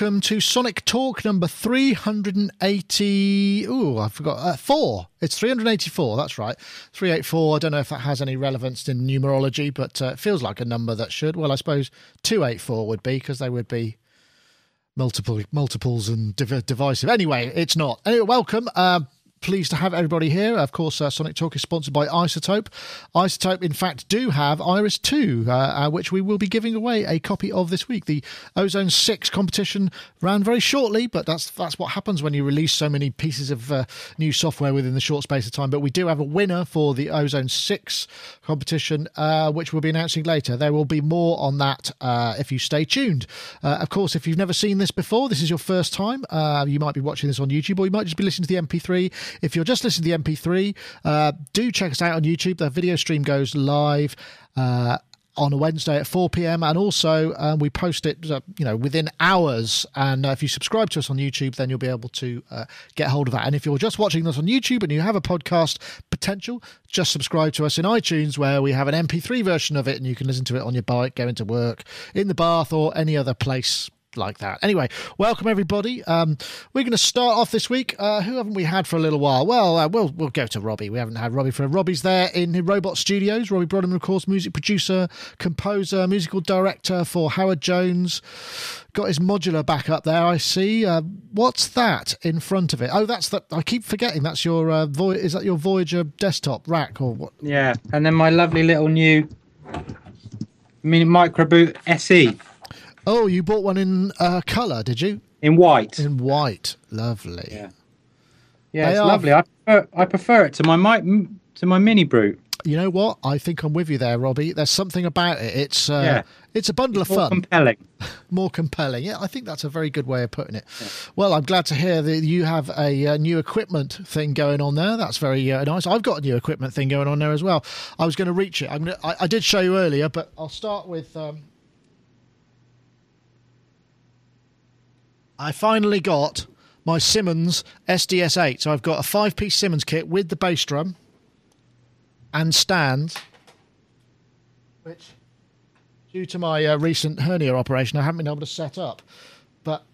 welcome to Sonic Talk number 380. Ooh, I forgot. Uh, four. It's 384, that's right. 384. I don't know if that has any relevance in numerology, but uh, it feels like a number that should. Well, I suppose 284 would be because they would be multiple multiples and div- divisive. Anyway, it's not. Anyway, welcome. Uh, pleased to have everybody here. Of course, uh, Sonic Talk is sponsored by iZotope. iZotope, in fact, do have Iris 2, uh, uh, which we will be giving away a copy of this week. The Ozone 6 competition ran very shortly, but that's that's what happens when you release so many pieces of uh, new software within the short space of time. But we do have a winner for the Ozone 6 competition, uh, which we'll be announcing later. There will be more on that uh, if you stay tuned. of course, if you've never seen this before, this is your first time, you might be watching this on YouTube or you might just be listening to the MP3 if you're just listening to the MP3, uh, do check us out on YouTube. The video stream goes live. Uh, on a Wednesday at 4 p.m. and also um, we post it, uh, you know, within hours. And uh, if you subscribe to us on YouTube, then you'll be able to uh, get hold of that. And if you're just watching us on YouTube and you have a podcast potential, just subscribe to us in iTunes, where we have an MP3 version of it, and you can listen to it on your bike, going to work, in the bath, or any other place like that. Anyway, welcome everybody. Um, we're going to start off this week. Uh, who haven't we had for a little while? Well, uh, we'll we'll go to Robbie. We haven't had Robbie for Robbie's there in the Robot Studios. Robbie Bronnimann, of course, music producer, composer, musical director for Howard Jones. Got his modular back up there. I see. Uh, what's that in front of it? Oh, that's that. I keep forgetting. That's your uh, Voy- Is that your Voyager desktop rack or what? Yeah, and then my lovely little new mini MicroBrute SE. Oh, you bought one in uh, colour, did you? In white. In white, lovely. Yeah, yeah, they it's are... lovely. I prefer, I prefer it to my, my to my mini brute. You know what? I think I'm with you there, Robbie. There's something about it. It's uh, yeah. it's a bundle it's of more fun. Compelling. more compelling. Yeah, I think that's a very good way of putting it. Yeah. Well, I'm glad to hear that you have a, a uh, new equipment thing going on there. That's very uh, nice. I've got a new equipment thing going on there as well. I was going to reach it. I'm gonna, I, I did show you earlier, but I'll start with. Um, I finally got my Simmons SDS8. So I've got a five piece Simmons kit with the bass drum and stand, which, due to my uh, recent hernia operation, I haven't been able to set up. But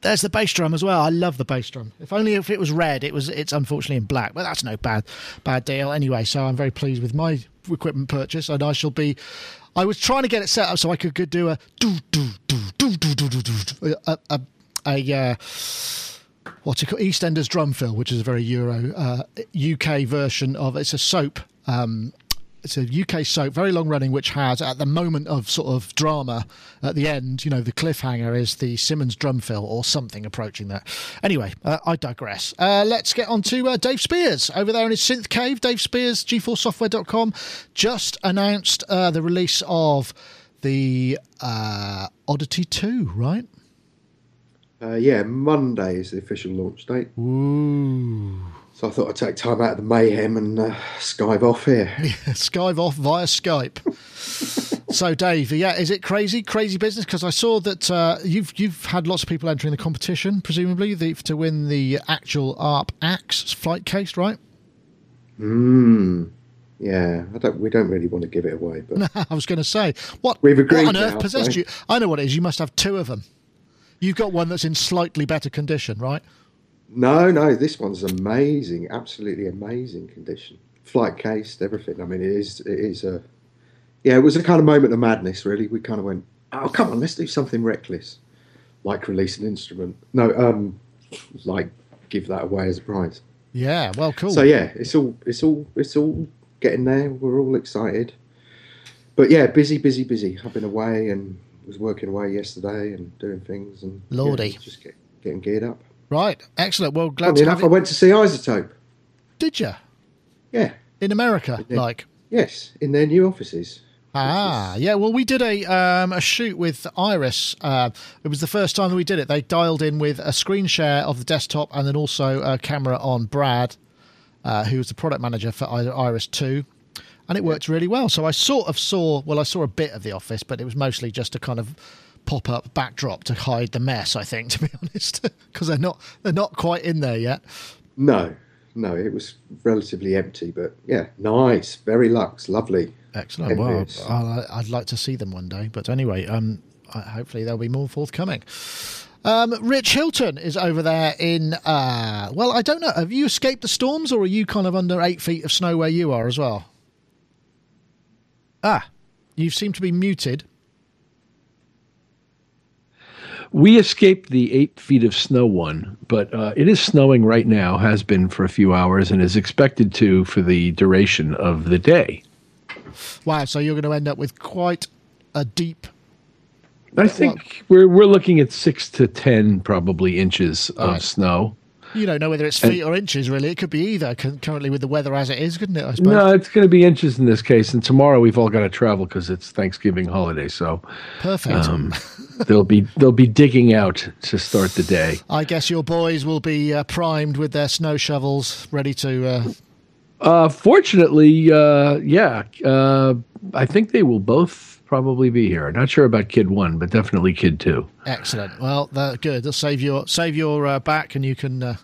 there's the bass drum as well. I love the bass drum. If only if it was red, it was. It's unfortunately in black, but that's no bad bad deal anyway. So I'm very pleased with my equipment purchase, and I shall be. I was trying to get it set up so I could, could do a do do do do do do do do a, a a uh, what's it called EastEnders drum fill, which is a very Euro uh, UK version of it's a soap. Um, it's a UK soap, very long running, which has at the moment of sort of drama at the end, you know, the cliffhanger is the Simmons drum fill or something approaching that. Anyway, uh, I digress. Uh, let's get on to uh, Dave Spiers over there in his synth cave. Dave Spiers, gforcesoftware.com, just announced uh, the release of the uh, Oddity 2, right? Uh, yeah, Monday is the official launch date. Ooh. So I thought I'd take time out of the mayhem and uh, Skype off here. Yeah, Skype off via Skype. so, Dave, yeah, is it crazy, crazy business? Because I saw that uh, you've you've had lots of people entering the competition, presumably the, to win the actual ARP Axxe flight case, right? Hmm. Yeah, I don't. We don't really want to give it away, but no, I was going to say, what? We've agreed. What on earth now, possessed so. you? I know what it is. You must have two of them. You've got one that's in slightly better condition, right? No, no, this one's amazing, absolutely amazing condition. Flight cased, everything. I mean, it is, it is a, yeah, it was a kind of moment of madness, really. We kind of went, oh, come on, let's do something reckless, like release an instrument. No, um, like give that away as a prize. Yeah, well, cool. So yeah, it's all, it's all, it's all getting there. We're all excited, but yeah, busy, busy, busy. I've been away and was working away yesterday and doing things and Lordy, yeah, just get, getting geared up. Right, excellent. Well, glad Funny enough, it... I went to see iZotope. Did you? Yeah. In America, in their, like? Yes, in their new offices. Ah, yeah. Well, we did a um, a shoot with Iris. Uh, it was the first time that we did it. They dialed in with a screen share of the desktop and then also a camera on Brad, uh, who was the product manager for Iris Two and it worked really well. So I sort of saw, well, I saw a bit of the office, but it was mostly just a kind of pop up backdrop to hide the mess. I think, to be honest, because they're not they're not quite in there yet. No, no, it was relatively empty, but yeah, nice, very luxe, lovely. Excellent. Well, I'd like to see them one day. But anyway, um, hopefully there'll be more forthcoming. Um, Rich Hilton is over there in. Uh, well, I don't know. Have you escaped the storms, or are you kind of under eight feet of snow where you are as well? Ah, you seem to be muted. We escaped the eight feet of snow one, but uh, it is snowing right now, has been for a few hours, and is expected to for the duration of the day. Wow, so you're going to end up with quite a deep. I think we're we're looking at six to ten probably inches of Right. snow. You don't know whether it's feet or inches, really. It could be either. Currently, with the weather as it is, couldn't it? I suppose. No, it's going to be inches in this case, and tomorrow we've all got to travel because it's Thanksgiving holiday. So Perfect. um, they'll be they'll be digging out to start the day. I guess your boys will be uh, primed with their snow shovels, ready to. Uh, Uh, fortunately, uh, yeah, uh, I think they will both probably be here. Not sure about kid one, but definitely kid two. excellent. Well, that, good. They'll save your save your uh, back, and you can. Uh,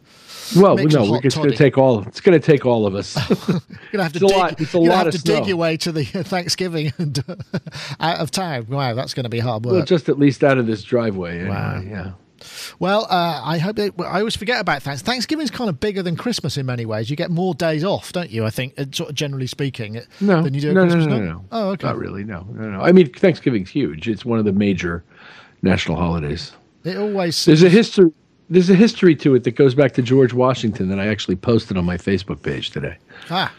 Well, no, it's going to take all. It's going to take all of us. you're have to It's a dig. lot- it's a lot have to dig your way to the Thanksgiving and uh, out of town. Wow, that's going to be hard work. well, just at least out of this driveway. Anyway, Wow. Yeah. Well, uh, I hope that, I always forget about Thanksgiving. Thanksgiving's kind of bigger than Christmas in many ways. You get more days off, don't you? I think, uh, sort of generally speaking, uh, No, than you do at no, no, no, no. Oh, okay. Not really. No, no, no. I mean, Thanksgiving's huge. It's one of the major national holidays. It always There's a history. There's a history to it that goes back to George Washington that I actually posted on my Facebook page today. Ah.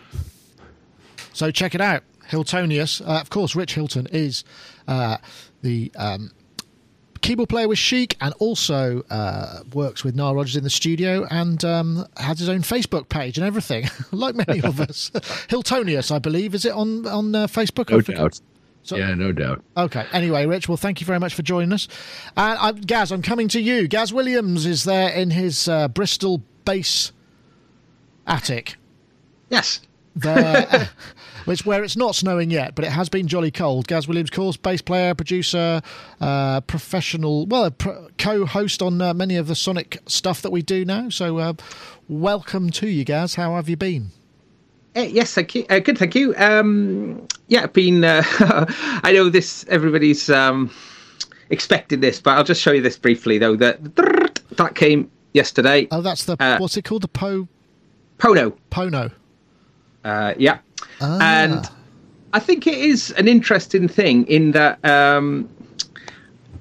So check it out. Hiltonius. Uh, of course, Rich Hilton is uh, the um, keyboard player with Chic and also uh, works with Nile Rodgers in the studio and um, has his own Facebook page and everything, like many of us. Hiltonius, I believe. Is it on, on uh, Facebook? No forget. doubt. So- yeah, no doubt. Okay. Anyway, Rich, well, thank you very much for joining us. And uh, Gaz, I'm coming to you. Gaz Williams is there in his uh, Bristol base attic. Yes. There, which where it's not snowing yet, but it has been jolly cold. Gaz Williams, of course bass player, producer, uh, professional, well, a pro- co-host on uh, many of the Sonic stuff that we do now. So, uh, welcome to you, Gaz. How have you been? Uh, yes, thank you. Uh, good, thank you. Um, yeah, I've been. Uh, I know this. Everybody's um, expecting this, but I'll just show you this briefly, though. That that came yesterday. Oh, that's the Uh, what's it called? The Po Pono. Pono. Uh, yeah, Ah. and I think it is an interesting thing in that um,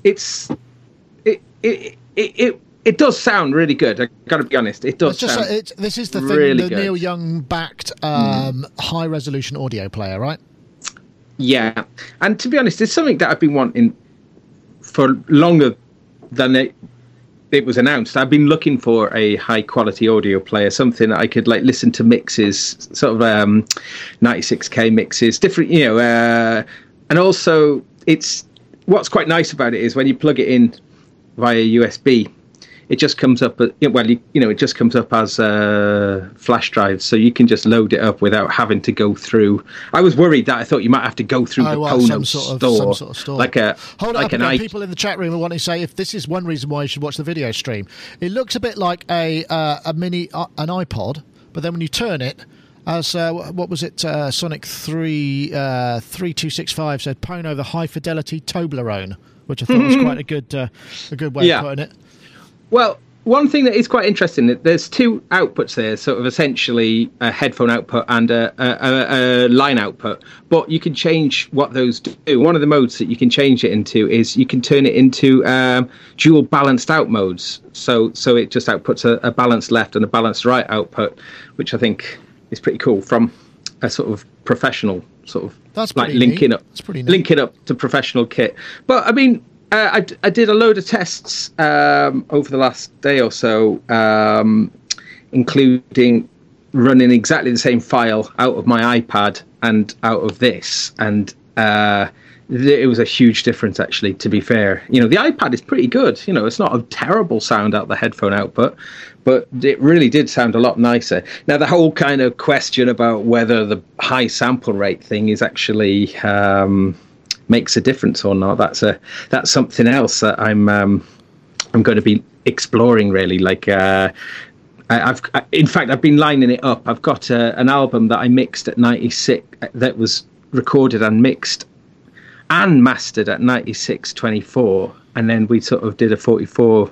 it's it it it. it it does sound really good. I got to be honest. It does just sound uh, it's, this is the thing. really the good. Hmm. Neil Young backed um, high resolution audio player, right? Yeah, and to be honest, it's something that I've been wanting for longer than it it was announced. I've been looking for a high quality audio player, something that I could like listen to mixes, sort of um, 96k mixes, different, you know, uh, and also it's what's quite nice about it is when you plug it in via USB. It just comes up, uh, well, you, you know, it just comes up as a flash drive, so you can just load it up without having to go through. I was worried that I thought you might have to go through Oh, the well, some sort of- store, some sort of store. like a Hold like up an People in the chat room are wanting to say if this is one reason why you should watch the video stream. It looks a bit like a uh, a mini uh, an iPod, but then when you turn it, as uh, what was it? Uh, Sonic three uh, three two six five said Pono the high fidelity Toblerone, which I thought was quite a good uh, a good way Yeah. of putting it. Well, one thing that is quite interesting that there's two outputs there, sort of essentially a headphone output and a, a, a, line output. But you can change what those do. One of the modes that you can change it into is you can turn it into um, dual balanced out modes. So so it just outputs a, a balanced left and a balanced right output, which I think is pretty cool from a sort of professional sort of That's like linking neat. up That's pretty neat. linking up to professional kit. But I mean, uh, I, I did a load of tests um, over the last day or so, um, including running exactly the same file out of my iPad and out of this, and uh, th- it was a huge difference. Actually, to be fair, you know, the iPad is pretty good. You know, it's not a terrible sound out the headphone output, but it really did sound a lot nicer. Now, the whole kind of question about whether the high sample rate thing is actually um, makes a difference or not, that's a that's something else that I'm um, I'm going to be exploring. Really, like uh, I, I've I, in fact I've been lining it up. I've got uh, an album that I mixed at 96 that was recorded and mixed and mastered at 9624, and then we sort of did a 44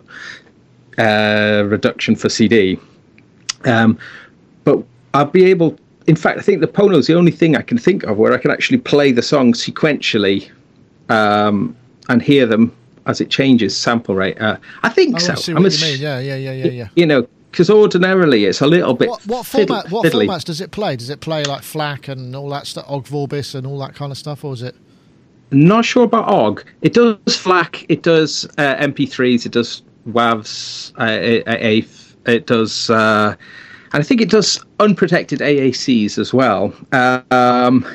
uh, reduction for CD. Um, but I'll be able. In fact, I think the Pono is the only thing I can think of where I can actually play the song sequentially um, and hear them as it changes sample rate. Uh, I think Oh, so. I see I'm what a- you mean. Yeah, yeah, yeah, yeah, yeah. You know, because ordinarily it's a little bit What, what format? What fiddly. formats does it play? Does it play like FLAC and all that stuff, OGG Vorbis and all that kind of stuff, or is it? Not sure about OGG. It does FLAC. It does uh, MP3s. It does WAVs. Uh, AF. It does, uh, and I think it does unprotected AACs as well. Um,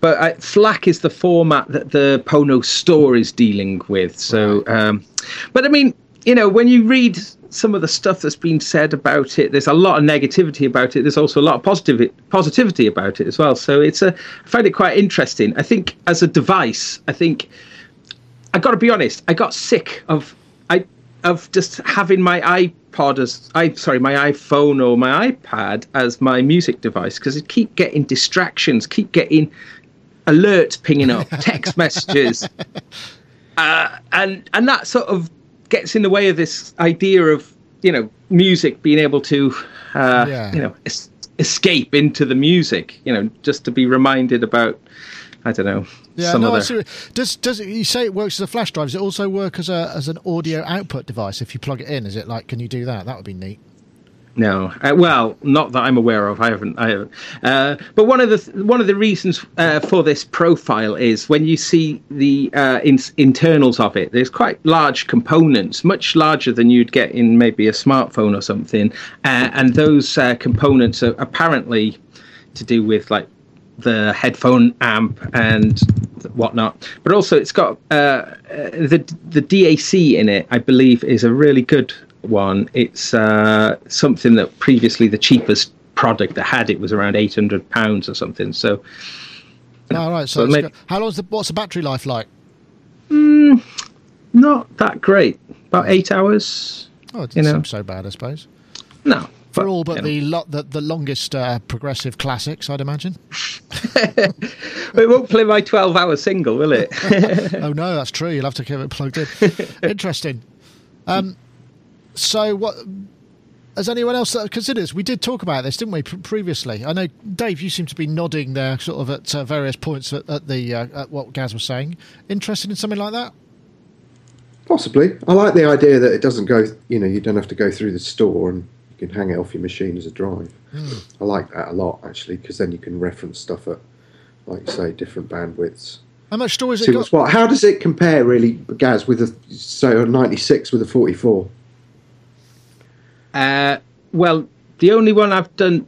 but uh, FLAC is the format that the Pono store is dealing with. So, um, but I mean, you know, when you read some of the stuff that's been said about it, there's a lot of negativity about it. There's also a lot of positive positivity about it as well. So it's a, I find it quite interesting. I think as a device, I think I got to be honest. I got sick of I of just having my iPod as I sorry my iPhone or my iPad as my music device because it keep getting distractions, keep getting alerts pinging up, text messages, uh, and and that sort of gets in the way of this idea of you know music being able to uh, Yeah. you know es- escape into the music. You know, just to be reminded about. I don't know. Yeah, no, other. Does does it, you say it works as a flash drive? Does it also work as a as an audio output device if you plug it in? Is it like can you do that? That would be neat. No, uh, well, not that I'm aware of. I haven't. I haven't. Uh, but one of the th- one of the reasons uh, for this profile is when you see the uh, in- internals of it. There's quite large components, much larger than you'd get in maybe a smartphone or something, uh, and those uh, components are apparently to do with like the headphone amp and whatnot. But also, it's got uh, uh, the the DAC in it. I believe is a really good one. It's uh, something that previously the cheapest product that had it was around eight hundred pounds or something. So All right. So But it's may- got- how long's the what's the battery life like? not that great. About eight hours. Oh, it You doesn't know. seem so bad, I suppose. No, For all but you know. the lo- the the longest uh, progressive classics, I'd imagine. it won't play my twelve-hour single, will it? oh no, that's true. You'll have to keep it plugged in. Interesting. Um, so what? Has anyone else uh, considered this? We did talk about this, didn't we, pr- previously? I know, Dave, you seem to be nodding there, sort of at uh, various points at, at the uh, at what Gaz was saying. Interested in something like that? Possibly. I like the idea that it doesn't go. You know, you don't have to go through the store and you can hang it off your machine as a drive. I like that a lot actually because then you can reference stuff at, like you say, different bandwidths. How much storage See it got? what. How does it compare, really, Gaz, with a say a '96 with a 44? Uh, well, the only one I've done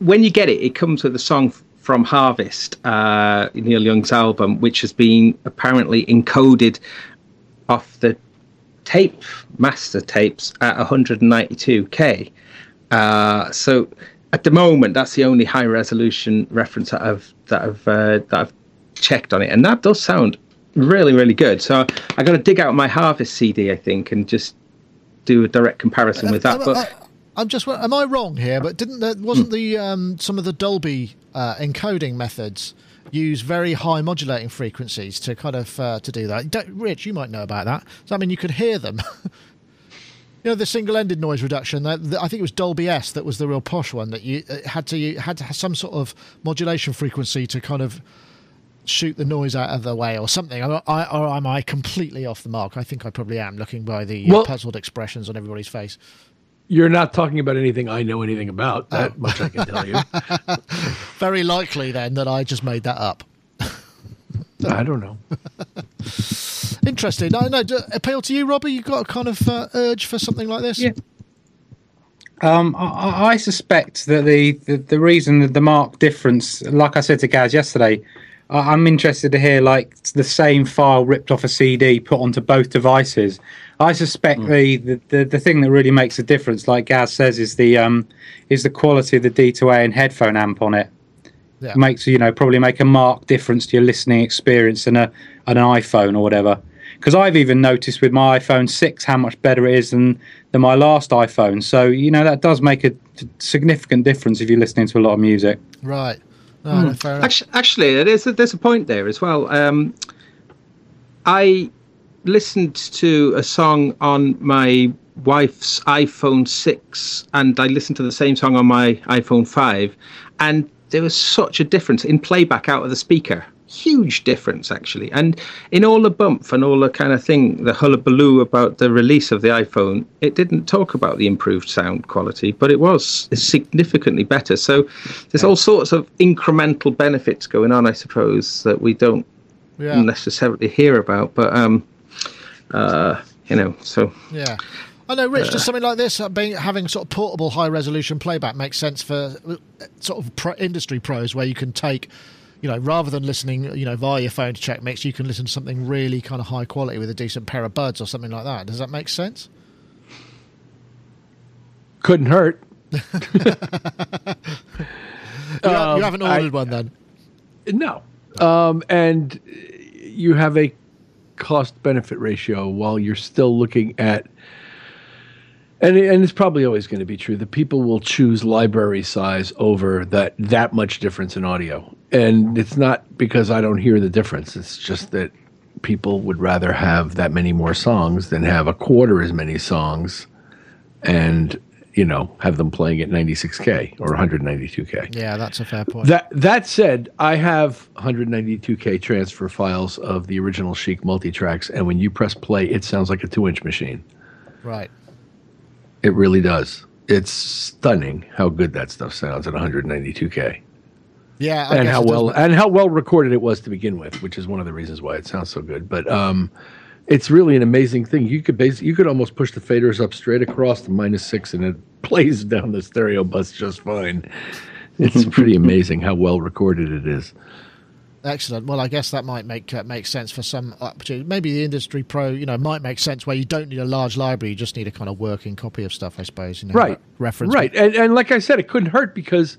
when you get it, it comes with a song from Harvest, uh, Neil Young's album, which has been apparently encoded off the tape master tapes at 192k. Uh, so at the moment, that's the only high resolution reference that I've that I've uh, that I've checked on it, and that does sound really really good. So I got to dig out my Harvest CD, I think, and just do a direct comparison with that. Uh, But uh, I'm just. Am I wrong here? But didn't there, wasn't the um, some of the Dolby uh, encoding methods use very high modulating frequencies to kind of uh, to do that? Don't- Rich, you might know about that. Does that mean you could hear them? you know, the single-ended noise reduction. That, that- I think it was Dolby S that was the real posh one that you had to you had to have some sort of modulation frequency to kind of shoot the noise out of the way or something. I, I, or am I completely off the mark? I think I probably am, looking by the uh, Well- puzzled expressions on everybody's face. You're not talking about anything I know anything about. That much I can tell you. Very likely then that I just made that up. I don't know. Interesting. No, no. Do, appeal to you, Robbie. You got a kind of uh, urge for something like this? Yeah. Um, I, I suspect that the, the, the reason that the mark difference, like I said to Gaz yesterday, I- I'm interested to hear like the same file ripped off a CD put onto both devices. I suspect the, the, the, the thing that really makes a difference, like Gaz says, is the um is the quality of the D2A and headphone amp on it. Yeah. Makes you know probably make a marked difference to your listening experience than a an iPhone or whatever. Because I've even noticed with my iPhone six how much better it is than than my last iPhone. So you know that does make a significant difference if you're listening to a lot of music. Right. No, no. Actually, actually there's a, there's a point there as well. Um, I listened to a song on my wife's iPhone 6 and I listened to the same song on my iPhone 5 and there was such a difference in playback out of the speaker. Huge difference actually. And in all the bump and all the kind of thing the hullabaloo about the release of the iphone it didn't talk about the improved sound quality but it was significantly better. So there's all sorts of incremental benefits going on i suppose that we don't Yeah. necessarily hear about but um uh you know so Yeah. I know, Rich. Does something like this, uh, being having sort of portable, high resolution playback, makes sense for uh, sort of pro- industry pros, where you can take, you know, rather than listening, you know, via your phone to check mix, you can listen to something really kind of high quality with a decent pair of buds or something like that. Does that make sense? Couldn't hurt. You, ha- you Um, haven't I- ordered one then. No. Um, and you have a cost benefit ratio while you're still looking at and and it's probably always going to be true that people will choose library size over that that much difference in audio. And it's not because I don't hear the difference. It's just that people would rather have that many more songs than have a quarter as many songs and you know have them playing at 96k or 192k. Yeah, that's a fair point. That that said, I have 192k transfer files of the original Chic multi-tracks, and when you press play, it sounds like a two-inch machine. right. It really does. It's stunning how good that stuff sounds at 192k, Yeah, I and how well and how well recorded it was to begin with, which is one of the reasons why it sounds so good. But um, it's really an amazing thing. You could base, you could almost push the faders up straight across the minus six, and it plays down the stereo bus just fine. It's pretty amazing how well recorded it is. Excellent. Well, I guess that might make uh, make sense for some opportunity. Maybe the industry pro, you know, might make sense where you don't need a large library; you just need a kind of working copy of stuff, I suppose. You know, right Reference. right and, and like i said it couldn't hurt because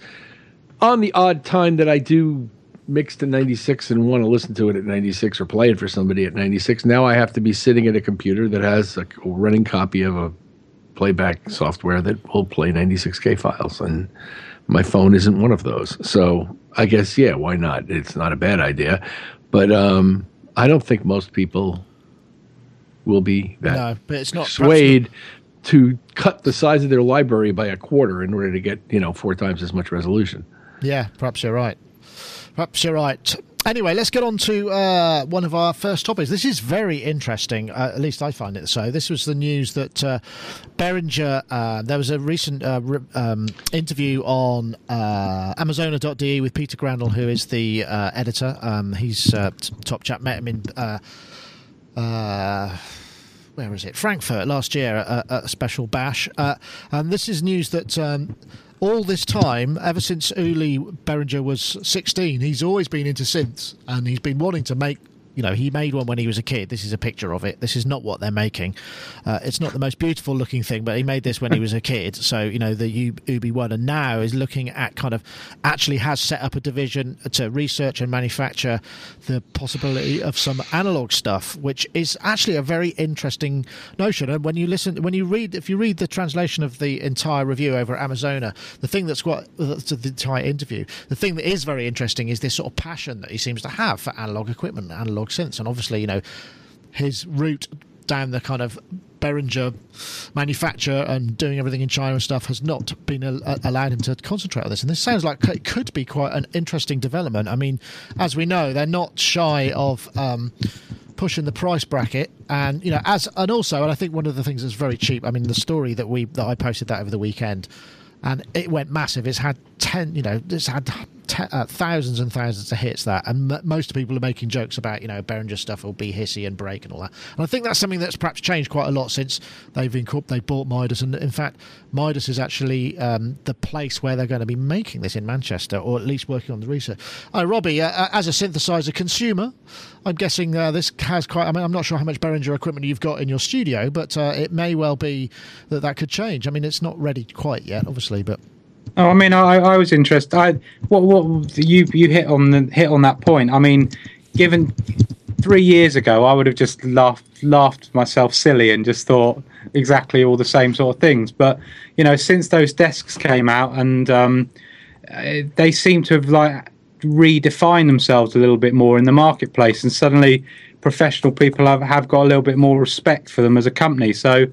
on the odd time that i do mix to 96 and want to listen to it at 96 or play it for somebody at 96 now i have to be sitting at a computer that has a running copy of a playback software that will play 96k files and my phone isn't one of those so i guess yeah why not it's not a bad idea but um, i don't think most people will be that No, but it's not swayed to cut the size of their library by a quarter in order to get you know four times as much resolution. Yeah, perhaps you're right. Perhaps you're right. Anyway, let's get on to uh, one of our first topics. This is very interesting. Uh, at least I find it so. This was the news that uh, Behringer. Uh, there was a recent uh, re- um, interview on uh, Amazona.de with Peter Grandl, who is the editor. Um, he's top chap. Met him in. Where is it? Frankfurt last year at, at a special bash. Uh, and this is news that um, all this time, ever since Uli Behringer was 16, he's always been into synths and he's been wanting to make. You know, he made one when he was a kid. This is a picture of it. This is not what they're making. Uh, it's not the most beautiful looking thing, but he made this when he was a kid. So, you know, the U- Ubi one, and now is looking at kind of actually has set up a division to research and manufacture the possibility of some analog stuff, which is actually a very interesting notion. And when you listen, when you read, if you read the translation of the entire review over at Amazona, the thing that's quite that's the entire interview, the thing that is very interesting is this sort of passion that he seems to have for analog equipment, analog synths, and obviously, you know, his route down the kind of Behringer manufacture and doing everything in China and stuff has not been a, allowed him to concentrate on this. And this sounds like it could be quite an interesting development. I mean, as we know, they're not shy of. Um, pushing the price bracket and you know as and also and i think one of the things that's very cheap i mean the story that we that i posted that over the weekend and it went massive it's had 10 you know it's had uh, thousands and thousands of hits that and m- most people are making jokes about you know Behringer stuff will be hissy and break and all that. And i think that's something that's perhaps changed quite a lot since they've incorporated they bought midas. And in fact midas is actually um, the place where they're going to be making this in manchester or at least working on the research. Oh robbie uh, as a synthesizer consumer i'm guessing uh, this has quite i mean i'm not sure how much Behringer equipment you've got in your studio but uh, it may well be that that could change. I mean it's not ready quite yet obviously but Oh, I mean, I, I was interested. I what what you you hit on the hit on that point. I mean, given three years ago, I would have just laughed laughed myself silly and just thought exactly all the same sort of things. But you know, since those desks came out and um, uh, they seem to have like redefine themselves a little bit more in the marketplace, and suddenly professional people have, have got a little bit more respect for them as a company. So,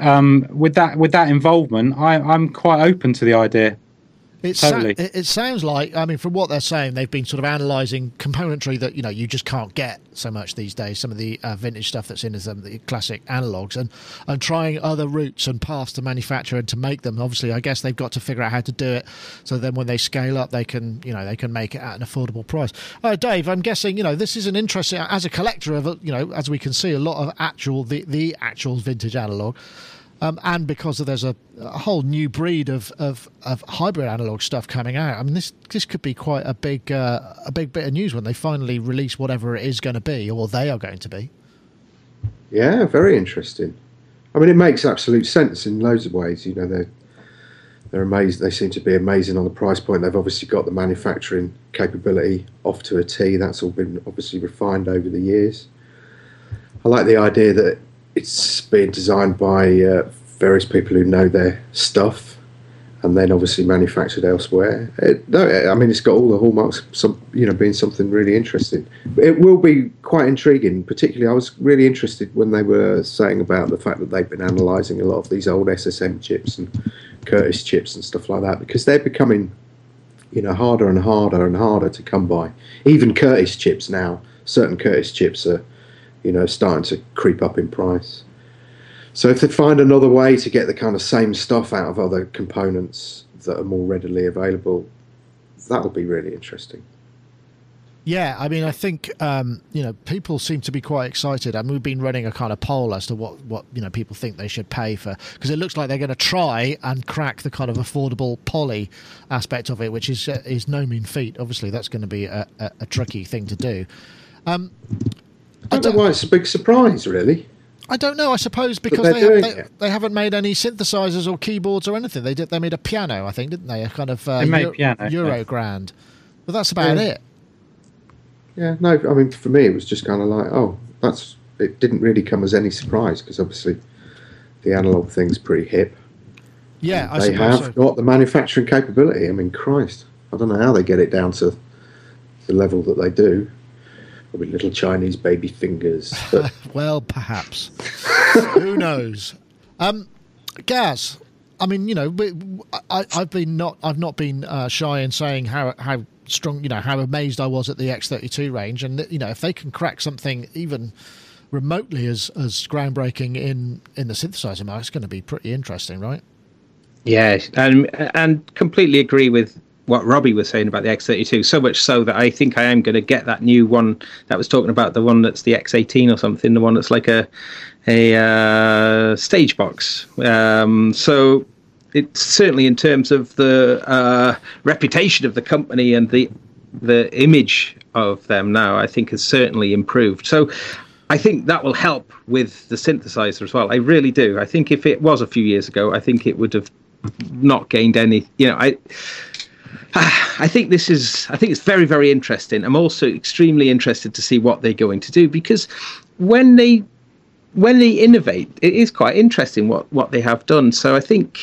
um, with that with that involvement, I, I'm quite open to the idea. It, totally. sa- it, sounds like, I mean, from what they're saying, they've been sort of analysing componentry that you know you just can't get so much these days. Some of the uh, vintage stuff that's in some of the classic analogs, and and trying other routes and paths to manufacture and to make them. Obviously, I guess they've got to figure out how to do it, so then when they scale up, they can you know they can make it at an affordable price. Uh, Dave, I'm guessing you know this is an interesting as a collector of you know as we can see a lot of actual the the actual vintage analog. Um, and because there's a, a, whole new breed of, of, of, hybrid analog stuff coming out. I mean, this this could be quite a big uh, a big bit of news when they finally release whatever it is going to be, or they are going to be. Yeah, very interesting. I mean, it makes absolute sense in loads of ways. You know, they're they're amazing. They seem to be amazing on the price point. They've obviously got the manufacturing capability off to a T. That's all been obviously refined over the years. I like the idea that it's being designed by uh, various people who know their stuff, and then obviously manufactured elsewhere. It, no, I mean it's got all the hallmarks. Some you know being something really interesting. It will be quite intriguing. Particularly, I was really interested when they were saying about the fact that they've been analysing a lot of these old SSM chips and Curtis chips and stuff like that because they're becoming you know harder and harder and harder to come by. Even Curtis chips now, certain Curtis chips are you know, starting to creep up in price. So if they find another way to get the kind of same stuff out of other components that are more readily available, that'll be really interesting. Yeah, I mean, I think um, you know people seem to be quite excited. I mean, we've been running a kind of poll as to what what you know people think they should pay for because it looks like they're going to try and crack the kind of affordable poly aspect of it, which is uh, is no mean feat. Obviously, that's going to be a, a, a tricky thing to do. Um, I don't, know why it's a big surprise, really. I don't know. I suppose because they, have, they, they, haven't made any synthesizers or keyboards or anything. They did. They made a piano, I think, didn't they? A kind of uh, Euro, piano, Euro yeah. grand. But that's about yeah. it. Yeah. No. I mean, for me, it was just kind of like, oh, that's. It didn't really come as any surprise because obviously, the analog thing's pretty hip. Yeah, they have so. got the manufacturing capability. I mean, Christ, I don't know how they get it down to the level that they do with little Chinese baby fingers. well, perhaps. Who knows? Um, Gaz, I mean, you know, I, have been not, I've not been uh, shy in saying how how strong, you know, how amazed I was at the X32 range, and you know, if they can crack something even remotely as as groundbreaking in in the synthesizer market, it's going to be pretty interesting, right? Yes, and and completely agree with what Robbie was saying about the X32. So much so that I think I am going to get that new one that was talking about the one that's the X18 or something, the one that's like a a uh, stage box. Um, so it's certainly in terms of the uh, reputation of the company and the the image of them now, I think has certainly improved. So I think that will help with the synthesizer as well. I really do. I think if it was a few years ago, I think it would have not gained any. You know, I I think this is. I think it's very, very interesting. I'm also extremely interested to see what they're going to do because when they when they innovate, it is quite interesting what what they have done. So I think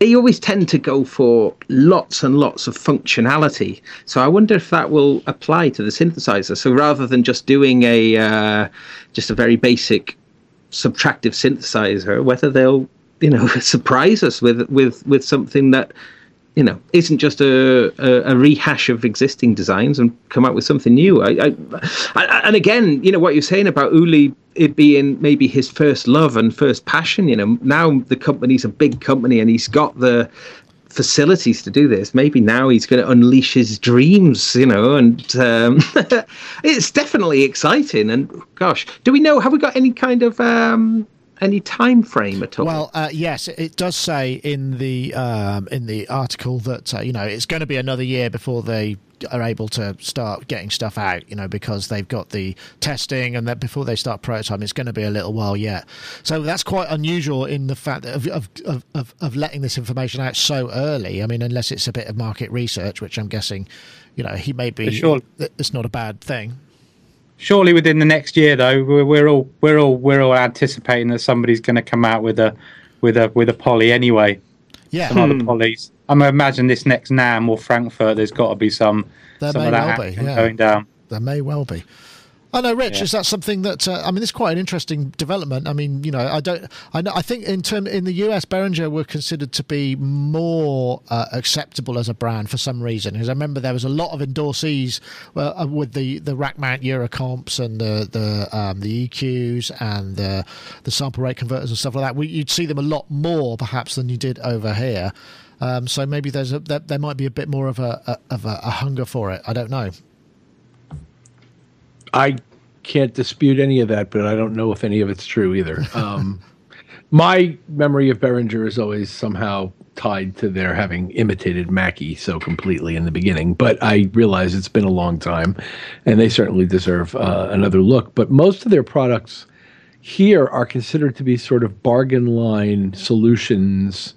they always tend to go for lots and lots of functionality. So I wonder if that will apply to the synthesizer. So rather than just doing a uh, just a very basic subtractive synthesizer, whether they'll you know surprise us with with with something that you know, isn't just a, a, a, rehash of existing designs and come out with something new. I, I, I, and again, you know, what you're saying about Uli it being maybe his first love and first passion, you know, now the company's a big company and he's got the facilities to do this. Maybe now he's going to unleash his dreams, you know, and um, it's definitely exciting. And gosh, do we know, have we got any kind of um, any time frame at all? Well, uh, yes, it does say in the um, in the article that uh, you know it's going to be another year before they are able to start getting stuff out. You know, because they've got the testing and that before they start prototyping, it's going to be a little while yet. So that's quite unusual in the fact of of, of, of letting this information out so early. I mean, unless it's a bit of market research, which I'm guessing, you know, he may be. Sure. It's not a bad thing. Surely within the next year, though, we're, we're all we're all we're all anticipating that somebody's going to come out with a with a with a poly anyway. Yeah, some hmm. other polys. I'm gonna imagine this next NAMM or Frankfurt. There's got to be some There some may of that well be, yeah. going down. There may well be. I know, Rich. Yeah. Is that something that uh, I mean? It's quite an interesting development. I mean, you know, I don't. I know. I think in term in the US, Behringer were considered to be more uh, acceptable as a brand for some reason. Because I remember there was a lot of endorsees uh, with the the rack mount Eurocomps and the the um, the EQs and the the sample rate converters and stuff like that. We, you'd see them a lot more perhaps than you did over here. Um, so maybe there's a there, there might be a bit more of a, a of a, a hunger for it. I don't know. I can't dispute any of that, but I don't know if any of it's true either. Um, my memory of Behringer is always somehow tied to their having imitated Mackie so completely in the beginning, but I realize it's been a long time, and they certainly deserve uh, another look. But most of their products here are considered to be sort of bargain line solutions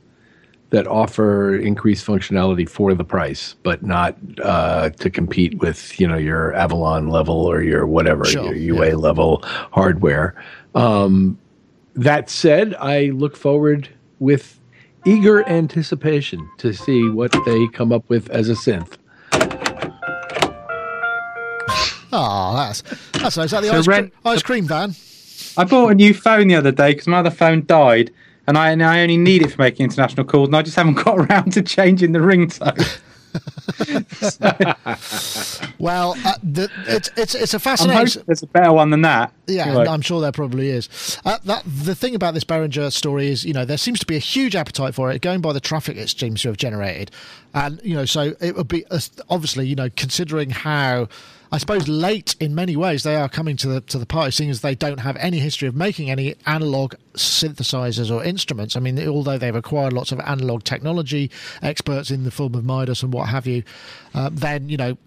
that offer increased functionality for the price, but not uh, to compete with you know your Avalon level or your whatever Sure, your UA level hardware. Um, that said, I look forward with eager anticipation to see what they come up with as a synth. Oh, that's that's nice. Is that the So ice, rent- cre- ice cream van? I bought a new phone the other day because my other phone died, and I and I only need it for making international calls, and I just haven't got around to changing the ringtone. Well, uh, the, it's it's it's a fascinating. there's a better one than that. Yeah, Anyway. I'm sure there probably is. Uh, that the thing about this Behringer story is, you know, there seems to be a huge appetite for it, going by the traffic it seems to have generated, and you know, so it would be uh, obviously, you know, considering how. I suppose late in many ways they are coming to the to the party, seeing as they don't have any history of making any analog synthesizers or instruments. I mean, although they've acquired lots of analog technology experts in the form of Midas and what have you, uh, then you know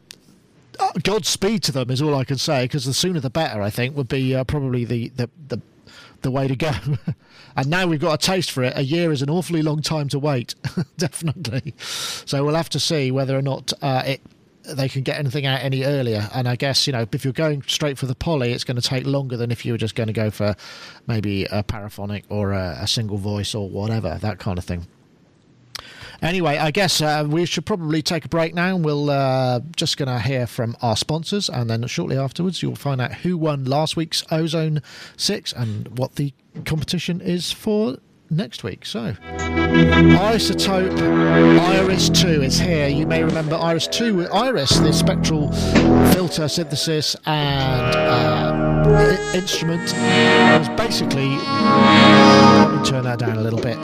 uh, Godspeed to them is all I can say because the sooner the better. I think would be uh, probably the the the, the way to go. and now we've got a taste for it. A year is an awfully long time to wait, definitely. So we'll have to see whether or not uh, it. They can get anything out any earlier, and I guess you know if you're going straight for the poly, it's going to take longer than if you were just going to go for maybe a paraphonic or a, a single voice or whatever that kind of thing. Anyway, I guess uh, we should probably take a break now. We'll uh, just going to hear from our sponsors, and then shortly afterwards, you'll find out who won last week's Ozone Six and what the competition is for next week. So, iZotope Iris 2 is here. You may remember Iris 2 with Iris, the spectral filter synthesis and uh, instrument, was basically. Let me turn that down a little bit.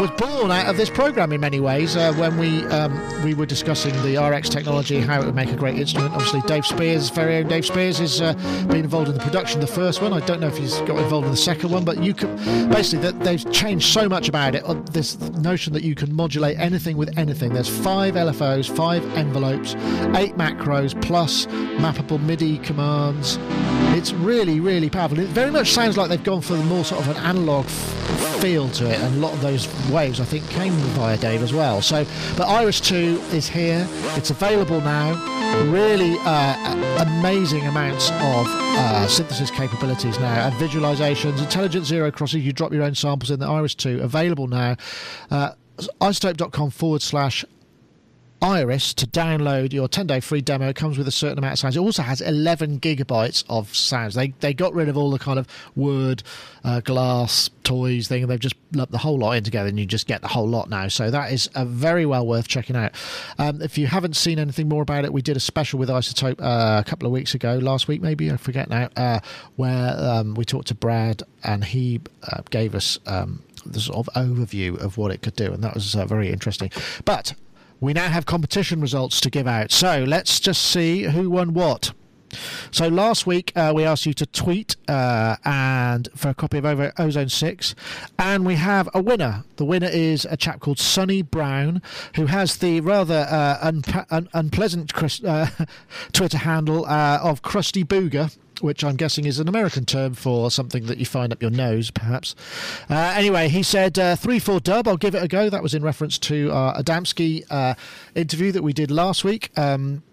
Was born out of this program in many ways. Uh, when we um, we were discussing the RX technology, how it would make a great instrument. Obviously, Dave Spiers, very own Dave Spiers, has uh, been involved in the production of the first one. I don't know if he's got involved in the second one, but you can basically that they've changed so much about it. uh, This notion that you can modulate anything with anything. There's five LFOs, five envelopes, eight macros plus mappable MIDI commands. It's really, really powerful. It very much sounds like they've gone for more sort of an analog feel to it, and a lot of those waves I think came via Dave as well. So, but Iris 2 is here. It's available now. Really uh, amazing amounts of uh, synthesis capabilities now and visualizations. Intelligent zero crosses. You drop your own samples in the Iris 2. Available now. Uh, izotope.com forward slash Iris to download your 10 day free demo. It comes with a certain amount of sounds. It also has 11 gigabytes of sounds. They they got rid of all the kind of word, uh, glass, toys thing, and they've just lumped the whole lot in together, and you just get the whole lot now. So that is uh, very well worth checking out. Um, if you haven't seen anything more about it, we did a special with iZotope uh, a couple of weeks ago, last week maybe, I forget now, uh, where um, we talked to Brad and he uh, gave us. Um, the sort of overview of what it could do, and that was uh, very interesting. But we now have competition results to give out. So let's just see who won what. So last week uh, we asked you to tweet uh, and for a copy of Over Ozone Six, and we have a winner. The winner is a chap called Sonny Brown, who has the rather uh, un- unpleasant Chris- uh, Twitter handle uh, of Krusty Booger. Which I'm guessing is an American term for something that you find up your nose, perhaps. Uh, anyway, he said uh, three four dub. I'll give it a go. That was in reference to our Adamski uh, interview that we did last week. Um,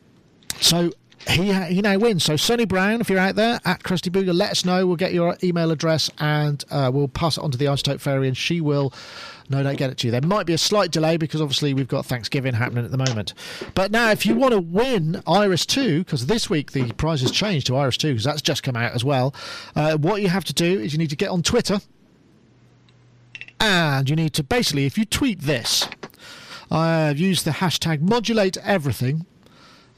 so he he now wins. So Sonny Brown, if you're out there at Krusty Booger, let us know. We'll get your email address and uh, we'll pass it on to the iZotope Fairy, and she will no doubt get it to you. There might be a slight delay because obviously we've got Thanksgiving happening at the moment. But now, if you want to win Iris Two, because this week the prize has changed to Iris Two because that's just come out as well. Uh, what you have to do is you need to get on Twitter, and you need to basically, if you tweet this. I've used the hashtag modulate everything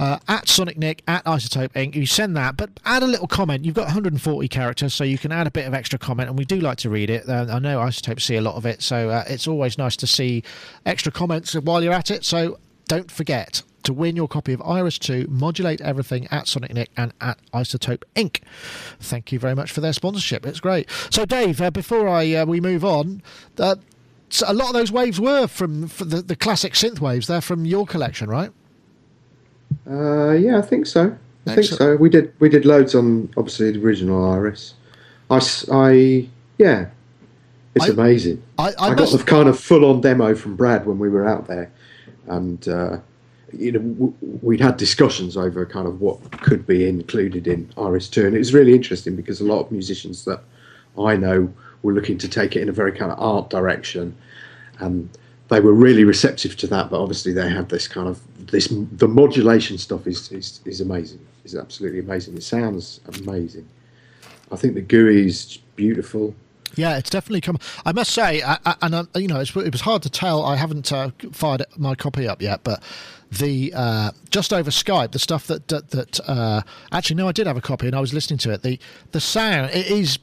uh, at Sonic Nick at iZotope Inc. You send that, but add a little comment. You've got 140 characters, so you can add a bit of extra comment, and we do like to read it. Uh, I know iZotope see a lot of it, so uh, it's always nice to see extra comments while you're at it. So don't forget to win your copy of Iris 2, Modulate Everything at Sonic Nick and at iZotope Inc. Thank you very much for their sponsorship. It's great. So, Dave, uh, before I uh, we move on, uh, a lot of those waves were from, from the, the classic synth waves. They're from your collection, right? Uh, yeah, I think so. I think so. We did we did loads on obviously the original Iris. I, I- yeah, it's I- amazing. I, I, I, got must, the kind of full on demo from Brad when we were out there, and uh, you know w- we'd had discussions over kind of what could be included in Iris Two, and it was really interesting because a lot of musicians that I know were looking to take it in a very kind of art direction, and they were really receptive to that. But obviously, they had this kind of this the modulation stuff is is, is amazing. Is absolutely amazing. It sounds amazing. I think the GUI is beautiful. Yeah, it's definitely come. I must say, I, I, and you know, it's, it was hard to tell. I haven't uh, fired my copy up yet, but the uh, just over Skype, the stuff that that, that uh, actually no, I did have a copy, and I was listening to it. The the sound it is.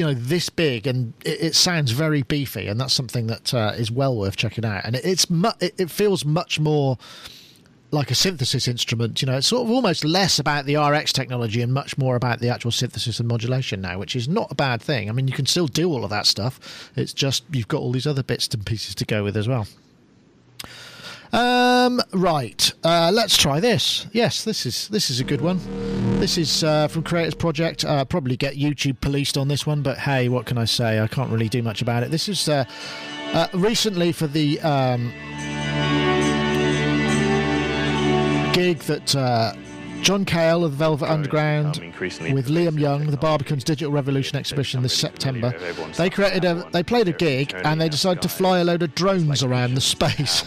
You know this big and it, it sounds very beefy, and that's something that uh, is well worth checking out. And it, it's mu- it, it feels much more like a synthesis instrument. You know, it's sort of almost less about the RX technology and much more about the actual synthesis and modulation now, which is not a bad thing. I mean, you can still do all of that stuff. It's just you've got all these other bits and pieces to go with as well. Um, right, uh, let's try this. Yes, this is this is a good one. This is uh, from Creators Project. Uh, probably get YouTube policed on this one, but hey, what can I say? I can't really do much about it. This is uh, uh, recently for the um, gig that uh, John Cale of the Velvet Underground with Liam Young, the Barbican's Digital Revolution exhibition this September. They created a, they played a gig and they decided to fly a load of drones around the space,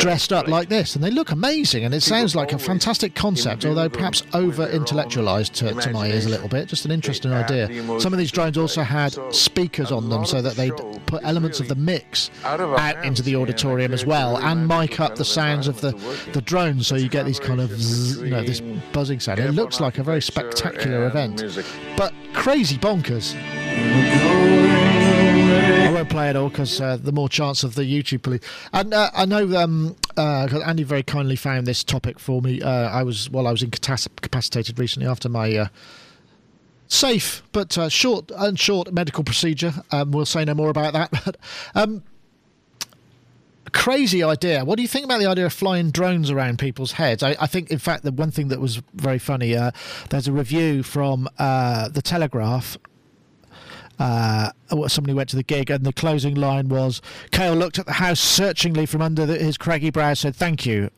dressed up like this, and they look amazing. And it sounds like a fantastic concept, although perhaps over intellectualized to, to my ears a little bit. Just an interesting idea. Some of these drones also had speakers on them so that they'd put elements of the mix out into the auditorium as well, and mic up the sounds of the the drones, so you get these kind of zzz, you know this buzzing sound. It looks like a very spectacular event, but crazy bonkers. I won't play it all because uh, the more chance of the YouTube police. And uh, I know um, uh, Andy very kindly found this topic for me. Uh, I was well, I was incapacitated recently after my. Uh, Safe but uh, short and short medical procedure. Um, we'll say no more about that. Um, crazy idea. What do you think about the idea of flying drones around people's heads? I, I think, in fact, the one thing that was very funny. Uh, there's a review from uh, the Telegraph. Uh, somebody went to the gig, and the closing line was: "Cale looked at the house searchingly from under the, his craggy brow, said, "Thank you,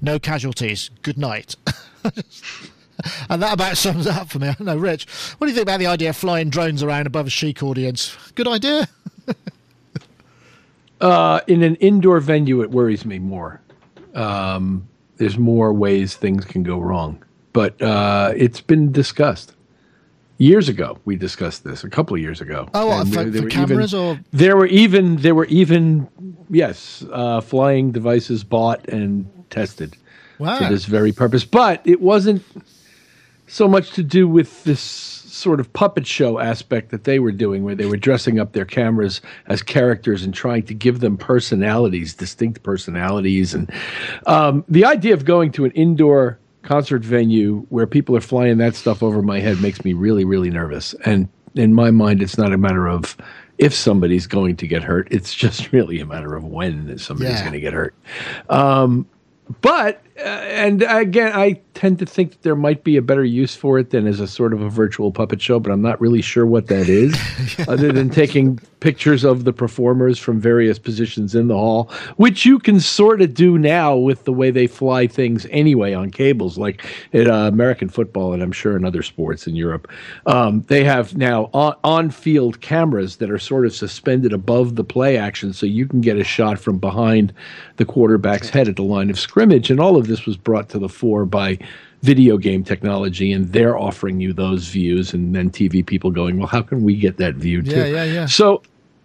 no casualties. Good night." and that about sums it up for me. I don't know, Rich. What do you think about the idea of flying drones around above a chic audience? Good idea. Uh, in an indoor venue, it worries me more. Um, there's more ways things can go wrong, but uh, it's been discussed. Years ago, we discussed this a couple of years ago. Oh, And for, there- there for were cameras even, or there were even there were even yes, uh, flying devices bought and tested wow? for this very purpose. But it wasn't so much to do with this sort of puppet show aspect that they were doing, where they were dressing up their cameras as characters and trying to give them personalities, distinct personalities. And um, the idea of going to an indoor concert venue where people are flying that stuff over my head makes me really, really nervous. And in my mind, it's not a matter of if somebody's going to get hurt. It's just really a matter of when somebody's Yeah. going to get hurt. Um, but and again, I tend to think that there might be a better use for it than as a sort of a virtual puppet show, but I'm not really sure what that is, other than taking pictures of the performers from various positions in the hall, which you can sort of do now with the way they fly things anyway on cables, like in uh, American football, and I'm sure in other sports in Europe. Um, they have now on field cameras that are sort of suspended above the play action, so you can get a shot from behind the quarterback's head at the line of scrimmage, and all of this was brought to the fore by video game technology and they're offering you those views and then TV people going, well, how can we get that view too? Yeah, yeah, yeah. So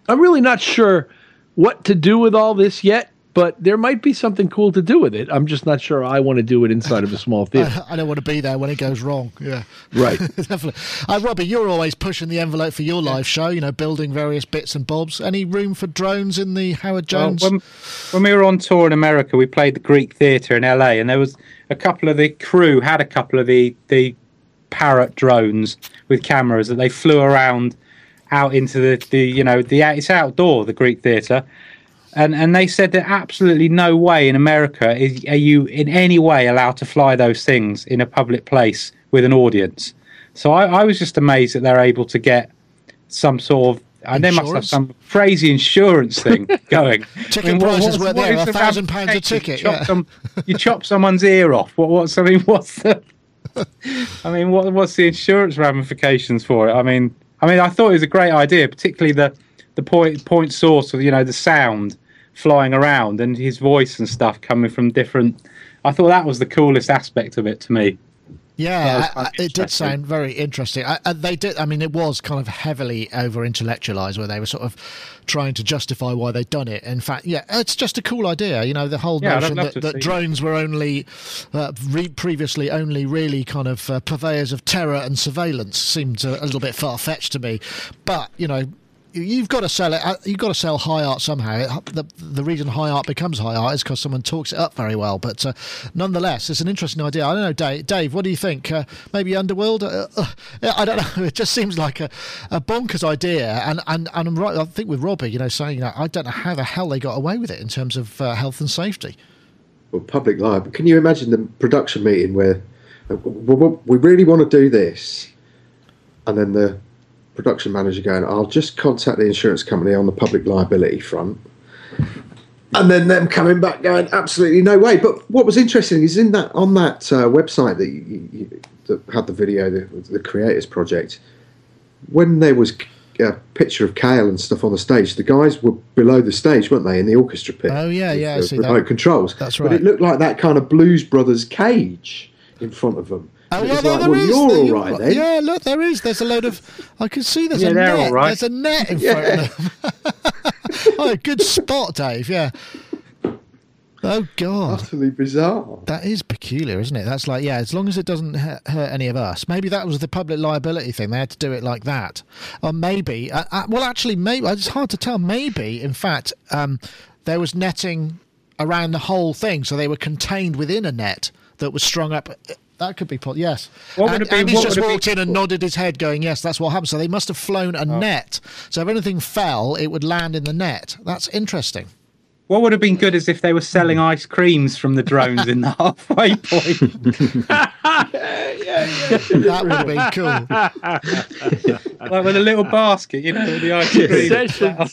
I'm really not sure what to do with all this yet but there might be something cool to do with it. I'm just not sure I want to do it inside of a small theater. I, I don't want to be there when it goes wrong. Yeah, right. Definitely. Uh, Robbie, you're always pushing the envelope for your live show. You know, building various bits and bobs. Any room for drones in the Howard Jones? Well, when, when we were on tour in America, we played the Greek Theatre in LA, and there was a couple of the crew had a couple of the the parrot drones with cameras that they flew around out into the, the you know the it's outdoor the Greek theatre and and they said that absolutely no way in America is are you in any way allowed to fly those things in a public place with an audience. So I, I was just amazed that they're able to get some sort of and they must have some crazy insurance thing going. Ticket I mean, prices were there a thousand pounds a ticket. You chop, yeah. some, you chop someone's ear off. What? What's? I mean, what's the? I mean, what? What's the insurance ramifications for it? I mean, I mean, I thought it was a great idea, particularly the the point point source of you know the sound flying around and his voice and stuff coming from different. I thought that was the coolest aspect of it to me. Yeah, I, it did sound very interesting. I, I, they did. I mean, it was kind of heavily over intellectualized, where they were sort of trying to justify why they'd done it. In fact, yeah, it's just a cool idea. You know, the whole yeah, notion that, that drones were only uh, re- previously only really kind of uh, purveyors of terror and surveillance seemed a, a little bit far fetched to me. But you know, you've got to sell it. Uh, you've got to sell high art somehow. The, the reason high art becomes high art is because someone talks it up very well. But uh, nonetheless, it's an interesting idea. I don't know, Dave. Dave what do you think? Uh, maybe Underworld? Uh, uh I don't know. It just seems like a, a bonkers idea. And, and and I'm right. I think with Robbie, you know, saying that I don't know how the hell they got away with it in terms of uh, health and safety. Well, public life. Can you imagine the production meeting where we really want to do this, and then the production manager going, I'll just contact the insurance company on the public liability front. And then them coming back going, absolutely no way. But what was interesting is in that on that uh, website that, you, you, that had the video, the, the Creators Project, when there was a picture of Cale and stuff on the stage, the guys were below the stage, weren't they, in the orchestra pit? Oh yeah, yeah, I see remote that. controls. That's right. But it looked like that kind of Blues Brothers cage in front of them. Oh, yeah, like, well, you're all right then. Yeah, look, there is. There's a load of. I can see there's yeah, a net. Right. There's a net in yeah. front of them. oh, good spot, Dave. Yeah. Oh God! Utterly bizarre. That is peculiar, isn't it? That's like, yeah. As long as it doesn't hurt any of us, maybe that was the public liability thing. They had to do it like that, or maybe. Uh, uh, well, actually, maybe it's hard to tell. Maybe, in fact, um, there was netting around the whole thing, so they were contained within a net that was strung up that could be put. Yes. What and, it be? And he's just walked in and nodded his head, going, "Yes, that's what happened." So they must have flown a oh. net. So if anything fell, it would land in the net. That's interesting. What would have been good is if they were selling hmm. ice creams from the drones in the halfway point. yeah, yeah, yeah. That would have been cool. like with a little basket, you know, the ice cream.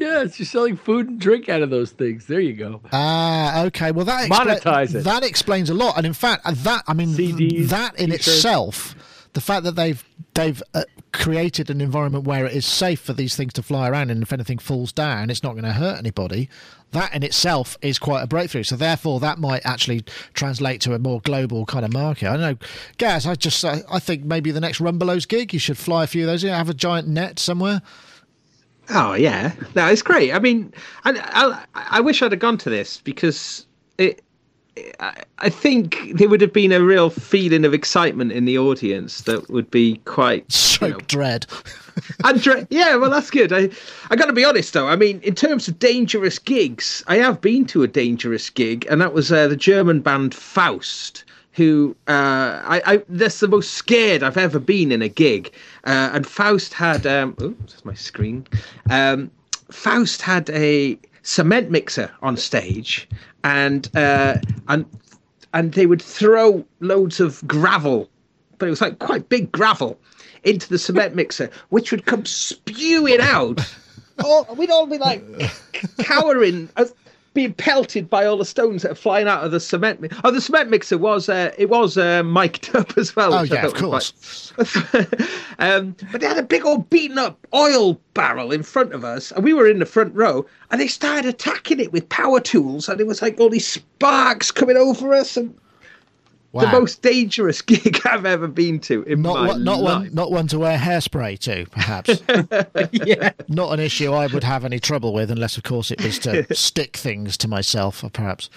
Yeah, it's just selling food and drink out of those things. There you go. Ah, okay. Well, that expla- monetize it. That explains a lot. And in fact, that I mean, CDs, that in t-shirts. itself, the fact that they've they've uh, created an environment where it is safe for these things to fly around, and if anything falls down, it's not going to hurt anybody. That in itself is quite a breakthrough. So therefore, that might actually translate to a more global kind of market. I don't know, Gaz. I just I, I think maybe the next Rumbelows gig, you should fly a few of those. You know, have a giant net somewhere. Oh yeah, no, it's great. I mean, I, I, I wish I'd have gone to this because it. I think there would have been a real feeling of excitement in the audience that would be quite so you know, dread. and dread, yeah. Well, that's good. I I got to be honest though. I mean, in terms of dangerous gigs, I have been to a dangerous gig, and that was uh, the German band Faust who uh, I, I that's the most scared I've ever been in a gig. Uh, and Faust had um, oh, that's my screen. Um, Faust had a cement mixer on stage, and uh, and and they would throw loads of gravel, but it was like quite big gravel, into the cement mixer, which would come spewing out. Oh, we'd all be like cowering, as, being pelted by all the stones that are flying out of the cement. Mi- oh, the cement mixer was uh, it was uh, mic'd up as well. Oh yeah, of course. um, but they had a big old beaten up oil barrel in front of us, and we were in the front row, and they started attacking it with power tools, and it was like all these sparks coming over us, and Wow. the most dangerous gig I've ever been to in not my one, not life. one, not one to wear hairspray to, perhaps. yeah. not an issue I would have any trouble with, unless, of course, it was to stick things to myself, or perhaps.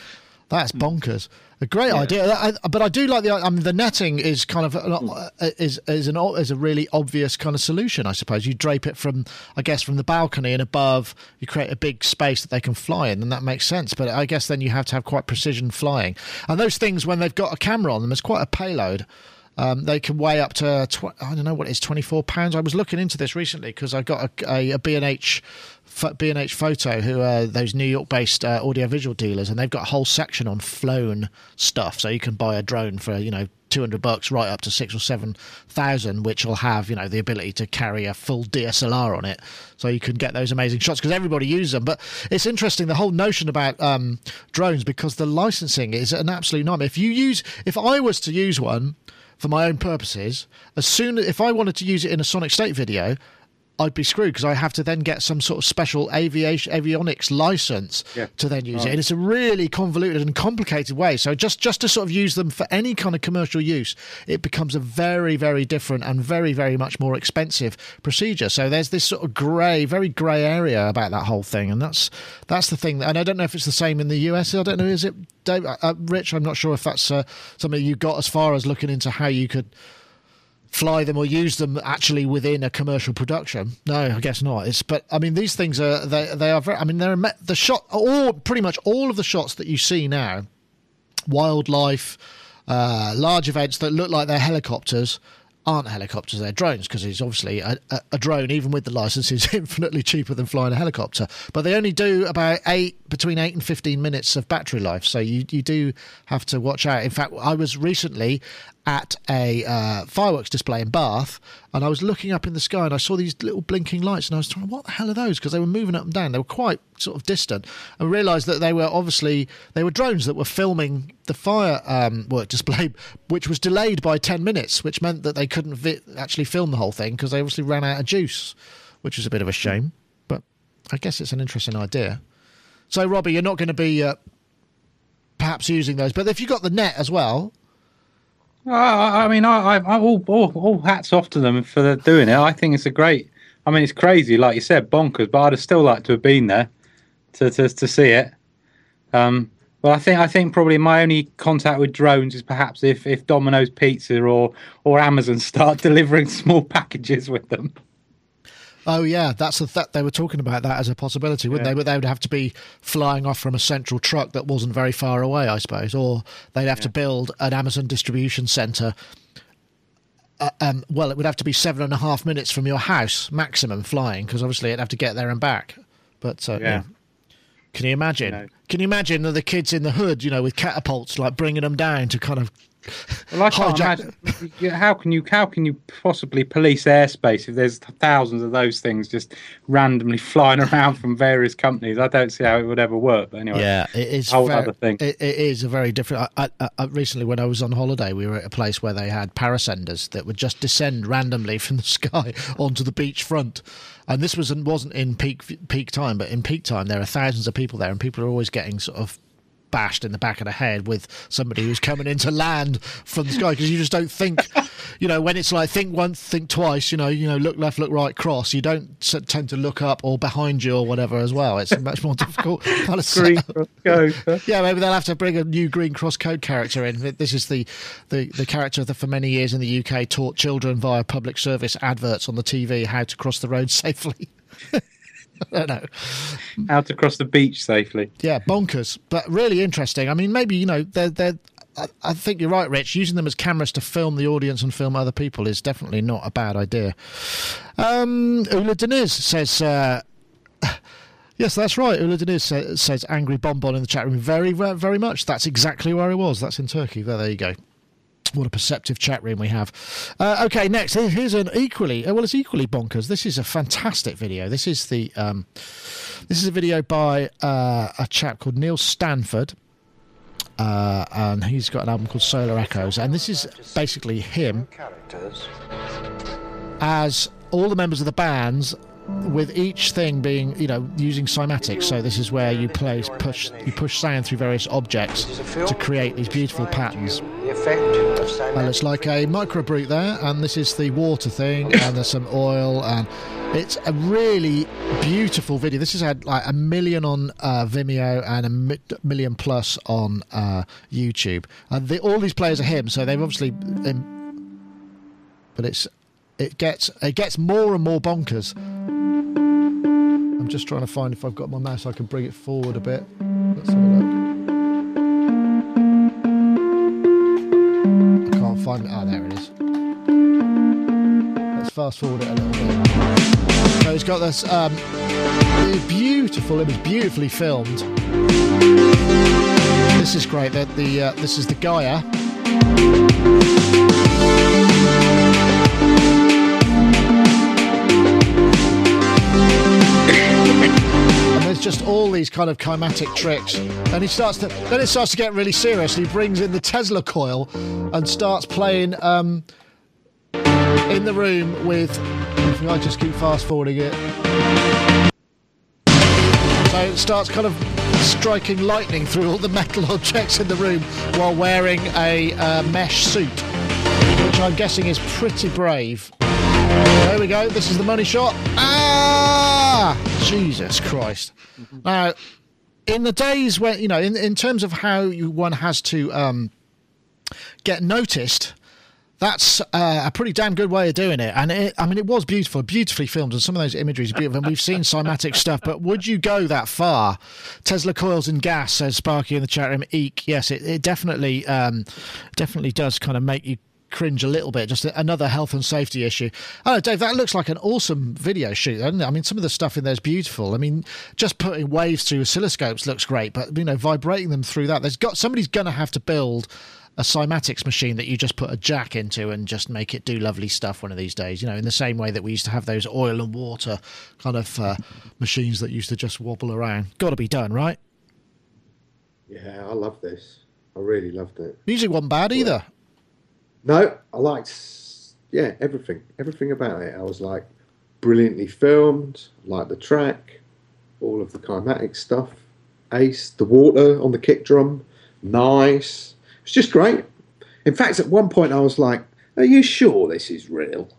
That's bonkers. A great idea, I, but I do like the. I mean, the netting is kind of an, uh, is is an is a really obvious kind of solution, I suppose. You drape it from, I guess, from the balcony and above. You create a big space that they can fly in, and that makes sense. But I guess then you have to have quite precision flying, and those things when they've got a camera on them, it's quite a payload. Um, they can weigh up to tw- I don't know what it is, twenty four pounds. I was looking into this recently because I got a, a, a B and H B and H photo, who are those New York based uh, audiovisual dealers, and they've got a whole section on flown stuff. So you can buy a drone for you know two hundred bucks, right up to six or seven thousand, which will have you know the ability to carry a full DSLR on it. So you can get those amazing shots because everybody uses them. But it's interesting the whole notion about um, drones because the licensing is an absolute nightmare. If you use, if I was to use one for my own purposes, as soon as if I wanted to use it in a Sonic State video, I'd be screwed because I have to then get some sort of special aviation avionics license Yeah. to then use it. And it's a really convoluted and complicated way. So just just to sort of use them for any kind of commercial use, it becomes a very very different and very very much more expensive procedure. So there's this sort of grey, very grey area about that whole thing, and that's that's the thing. And I don't know if it's the same in the US. I don't know. Is it, Dave, uh, uh, Rich? I'm not sure if that's uh, something you got as far as looking into how you could fly them or use them actually within a commercial production. No, I guess not. It's but I mean these things are they they are very. I mean they're the shot all pretty much all of the shots that you see now, wildlife, uh, large events that look like they're helicopters. Aren't helicopters? They're drones because it's obviously a, a, a drone, even with the license, is infinitely cheaper than flying a helicopter. But they only do about eight, between eight and fifteen minutes of battery life, so you you do have to watch out. In fact, I was recently at a uh, fireworks display in Bath, and I was looking up in the sky and I saw these little blinking lights, and I was thinking, what the hell are those? Because they were moving up and down. They were quite sort of distant, and realised that they were obviously they were drones that were filming the firework um, display, which was delayed by ten minutes, which meant that they couldn't vi- actually film the whole thing because they obviously ran out of juice, which was a bit of a shame. But I guess it's an interesting idea. So, Robbie, you're not going to be uh, perhaps using those, but if you got the net as well, I, I mean, I, I, all, all, all hats off to them for doing it. I think it's a great. I mean, it's crazy, like you said, bonkers. But I'd have still like to have been there to to, to see it. Um, but I think I think probably my only contact with drones is perhaps if, if Domino's Pizza or or Amazon start delivering small packages with them. Oh yeah, that's the that they were talking about that as a possibility, wouldn't they? But they would have to be flying off from a central truck that wasn't very far away, I suppose, or they'd have to build an Amazon distribution center. Uh, um, well, it would have to be seven and a half minutes from your house maximum flying, because obviously it'd have to get there and back. But uh, yeah. Yeah. can you imagine? No. Can you imagine that the kids in the hood, you know, with catapults, like bringing them down to kind of Well, I can't Hijack- imagine how can you how can you possibly police airspace if there's thousands of those things just randomly flying around from various companies? I don't see how it would ever work. But anyway, Yeah, it is. Whole ver- other thing. It, it is a very different. I, I, I, recently, when I was on holiday, we were at a place where they had parascenders that would just descend randomly from the sky onto the beach front. And this was wasn't in peak peak time, but in peak time, there are thousands of people there, and people are always getting sort of bashed in the back of the head with somebody who's coming into land from the sky because you just don't think you know when it's like think once think twice you know you know look left look right cross you don't tend to look up or behind you or whatever as well it's much more difficult kind of Green. Cross Code. Yeah, maybe they'll have to bring a new Green Cross Code character in. This is the, the, the character that for many years in the UK taught children via public service adverts on the TV how to cross the road safely. I don't know. how to cross the beach safely. Yeah, bonkers, but really interesting. I mean, maybe you know, they're they're. I, I think you're right, Rich. Using them as cameras to film the audience and film other people is definitely not a bad idea. Um, Ula Deniz says. Uh, Yes, that's right. Uludeniz says, says angry bonbon in the chat room. Very, very, much. That's exactly where I was. That's in Turkey. There, there you go. What a perceptive chat room we have. Uh, okay, next here's an equally uh, well, it's equally bonkers. This is a fantastic video. This is the um, this is a video by uh, a chap called Nigel Stanford, uh, and he's got an album called Solar Echoes, and this is basically him as all the members of the bands with each thing being, you know, using cymatics. So this is where you place push you push sand through various objects to create these beautiful patterns. Well, it's like a MicroBrute there, and this is the water thing, and there's some oil, and it's a really beautiful video. This has had like a million on uh, Vimeo and a mi- million plus on uh, YouTube. And the, all these players are him, so they've obviously. Um, but it's it gets it gets more and more bonkers. I'm just trying to find if I've got my mouse, I can bring it forward a bit. Let's have a look. I can't find it. Ah, there it is. Let's fast forward it a little bit. So he's got this um, beautiful image, beautifully filmed. This is great. That the uh, this is the Gaia. Just all these kind of climatic tricks. And he starts to then it starts to get really serious. He brings in the Tesla coil and starts playing um, in the room with. I just keep fast forwarding it, so it starts kind of striking lightning through all the metal objects in the room while wearing a uh, mesh suit, which I'm guessing is pretty brave. There we go. This is the money shot. Ah! Jesus Christ. Now, in the days when, you know, in, in terms of how you, one has to um, get noticed, that's uh, a pretty damn good way of doing it. And it, I mean, it was beautiful, beautifully filmed, and some of those imageries are beautiful. And we've seen cymatic stuff, but would you go that far? Tesla coils and gas, says Sparky in the chat room. Eek. Yes, it, it definitely, um, definitely does kind of make you cringe a little bit. Just another health and safety issue. Oh, Dave, that looks like an awesome video shoot. Doesn't it? I mean, some of the stuff in there is beautiful. I mean, just putting waves through oscilloscopes looks great, but you know, vibrating them through that, there's got somebody's going to have to build a cymatics machine that you just put a jack into and just make it do lovely stuff one of these days. You know, in the same way that we used to have those oil and water kind of uh, machines that used to just wobble around. Got to be done, right? Yeah, I love this. I really loved it. Music wasn't bad either. No, I liked yeah everything, everything about it. I was like brilliantly filmed. Like the track, all of the climatic stuff. Ace, the water on the kick drum, nice. It's just great. In fact, at one point I was like, "Are you sure this is real?"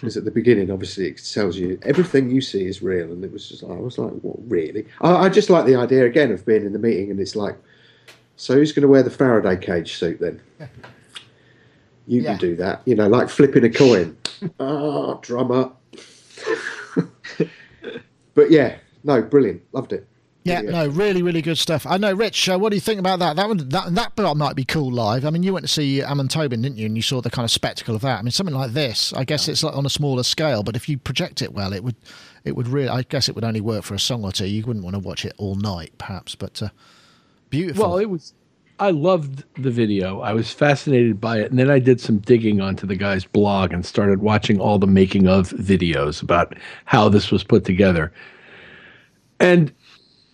Because at the beginning, obviously, it tells you everything you see is real, and it was just I was like, "What really?" I, I just like the idea again of being in the meeting, and it's like, "So who's going to wear the Faraday cage suit then?" You Yeah. can do that, you know, like flipping a coin. Ah, drummer. but yeah, no, brilliant, loved it. Yeah, Really no, really, really good stuff. I know, Rich. Uh, what do you think about that? That one, that that part might be cool live. I mean, you went to see Amon Tobin, didn't you? And you saw the kind of spectacle of that. I mean, something like this. I guess it's like on a smaller scale, but if you project it well, it would, it would really. I guess it would only work for a song or two. You wouldn't want to watch it all night, perhaps. But uh, beautiful. Well, it was. I loved the video. I was fascinated by it, and then I did some digging onto the guy's blog and started watching all the making of videos about how this was put together. And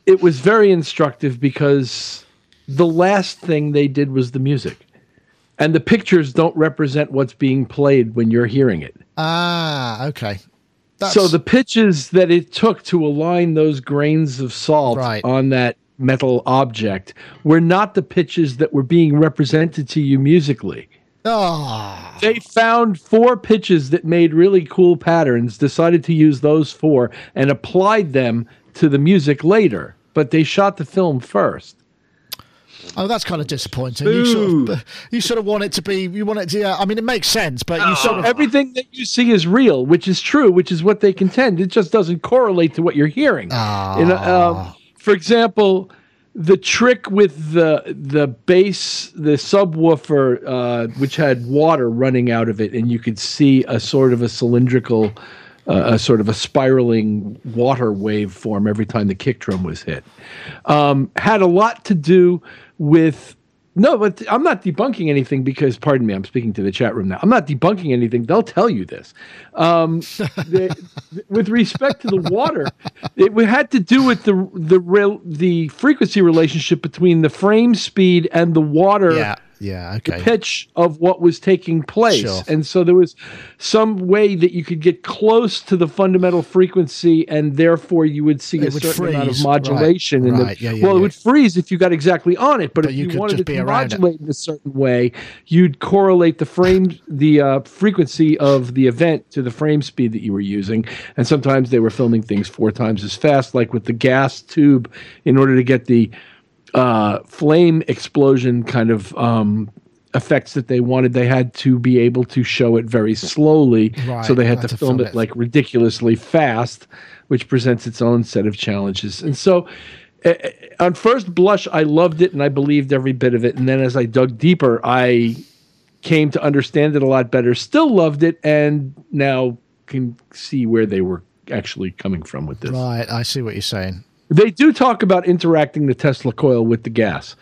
it was very instructive because the last thing they did was the music. And the pictures don't represent what's being played when you're hearing it. ah, okay. That's, So the pitches that it took to align those grains of salt Right. on that metal object were not the pitches that were being represented to you musically. ah, They found four pitches that made really cool patterns, decided to use those four, and applied them to the music later. But they shot the film first. oh, that's kind of disappointing. You sort of, you sort of want it to be. You want it to. I mean, it makes sense, but you sort of. Everything that you see is real, which is true, which is what they contend. It just doesn't correlate to what you're hearing. Ah. You know, um, for example, the trick with the the bass, the subwoofer, uh, which had water running out of it, and you could see a sort of a cylindrical uh, a sort of a spiraling water wave form every time the kick drum was hit. Um, had a lot to do with no, but I'm not debunking anything because, pardon me, I'm speaking to the chat room now. I'm not debunking anything. They'll tell you this. Um, the, with respect to the water, it had to do with the the real the frequency relationship between the frame speed and the water. Yeah. Yeah, okay. The pitch of what was taking place. Sure. And so there was some way that you could get close to the fundamental frequency and therefore you would see It a certain amount of modulation Right. Right. the Yeah, yeah, well it would freeze if you got exactly on it, but, But if you you, wanted it to around it. modulate in a certain way, you'd correlate the frame the uh, frequency of the event to the frame speed that you were using. And sometimes they were filming things four times as fast, like with the gas tube, in order to get the uh, flame explosion kind of um, effects that they wanted, they had to be able to show it very slowly. Right, so they had to, to film, film it it. like ridiculously fast, which presents its own set of challenges. And so. uh, uh, on first blush, I loved it and I believed every bit of it. And then as I dug deeper, I came to understand it a lot better. Still loved it, and now can see where they were actually coming from with this. Right, I see what you're saying. They do talk about interacting the Tesla coil with the gas,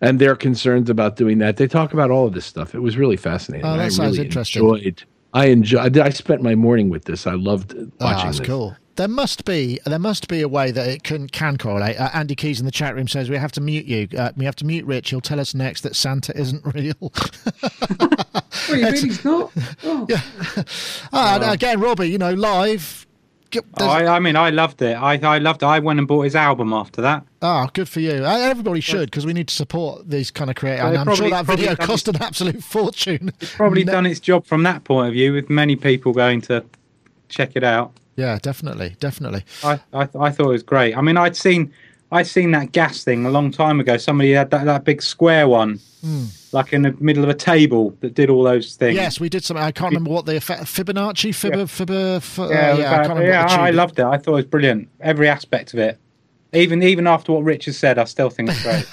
and their concerns about doing that. They talk about all of this stuff. It was really fascinating. Oh, that I sounds really interesting. Enjoyed. I enjoyed. I spent my morning with this. I loved watching Ah, that's this. cool. There must be there must be a way that it can can correlate. Uh, Andy Keys in the chat room says we have to mute you. Uh, we have to mute Rich. He'll tell us next that Santa isn't real. What, you mean he's not? Oh. Ah, and again, Robbie, you know, live. Oh, I, I mean, I loved it. I, I loved it. I went and bought his album after that. Ah, good for you. Everybody should because we need to support these kind of creators. Well, I'm probably- sure that video cost an absolute fortune. Probably No- done its job from that point of view, with many people going to check it out. Yeah, definitely, definitely. I, I, I thought it was great. I mean, I'd seen I'd seen that gas thing a long time ago. Somebody had that, that big square one, like in the middle of a table that did all those things. Yes, we did something. I can't remember what the effect, Fibonacci, Fib, Yeah. Fib, uh, uh, yeah, yeah, it I yeah. I loved it. I thought it was brilliant. Every aspect of it. Even even after what Richard said, I still think it's great.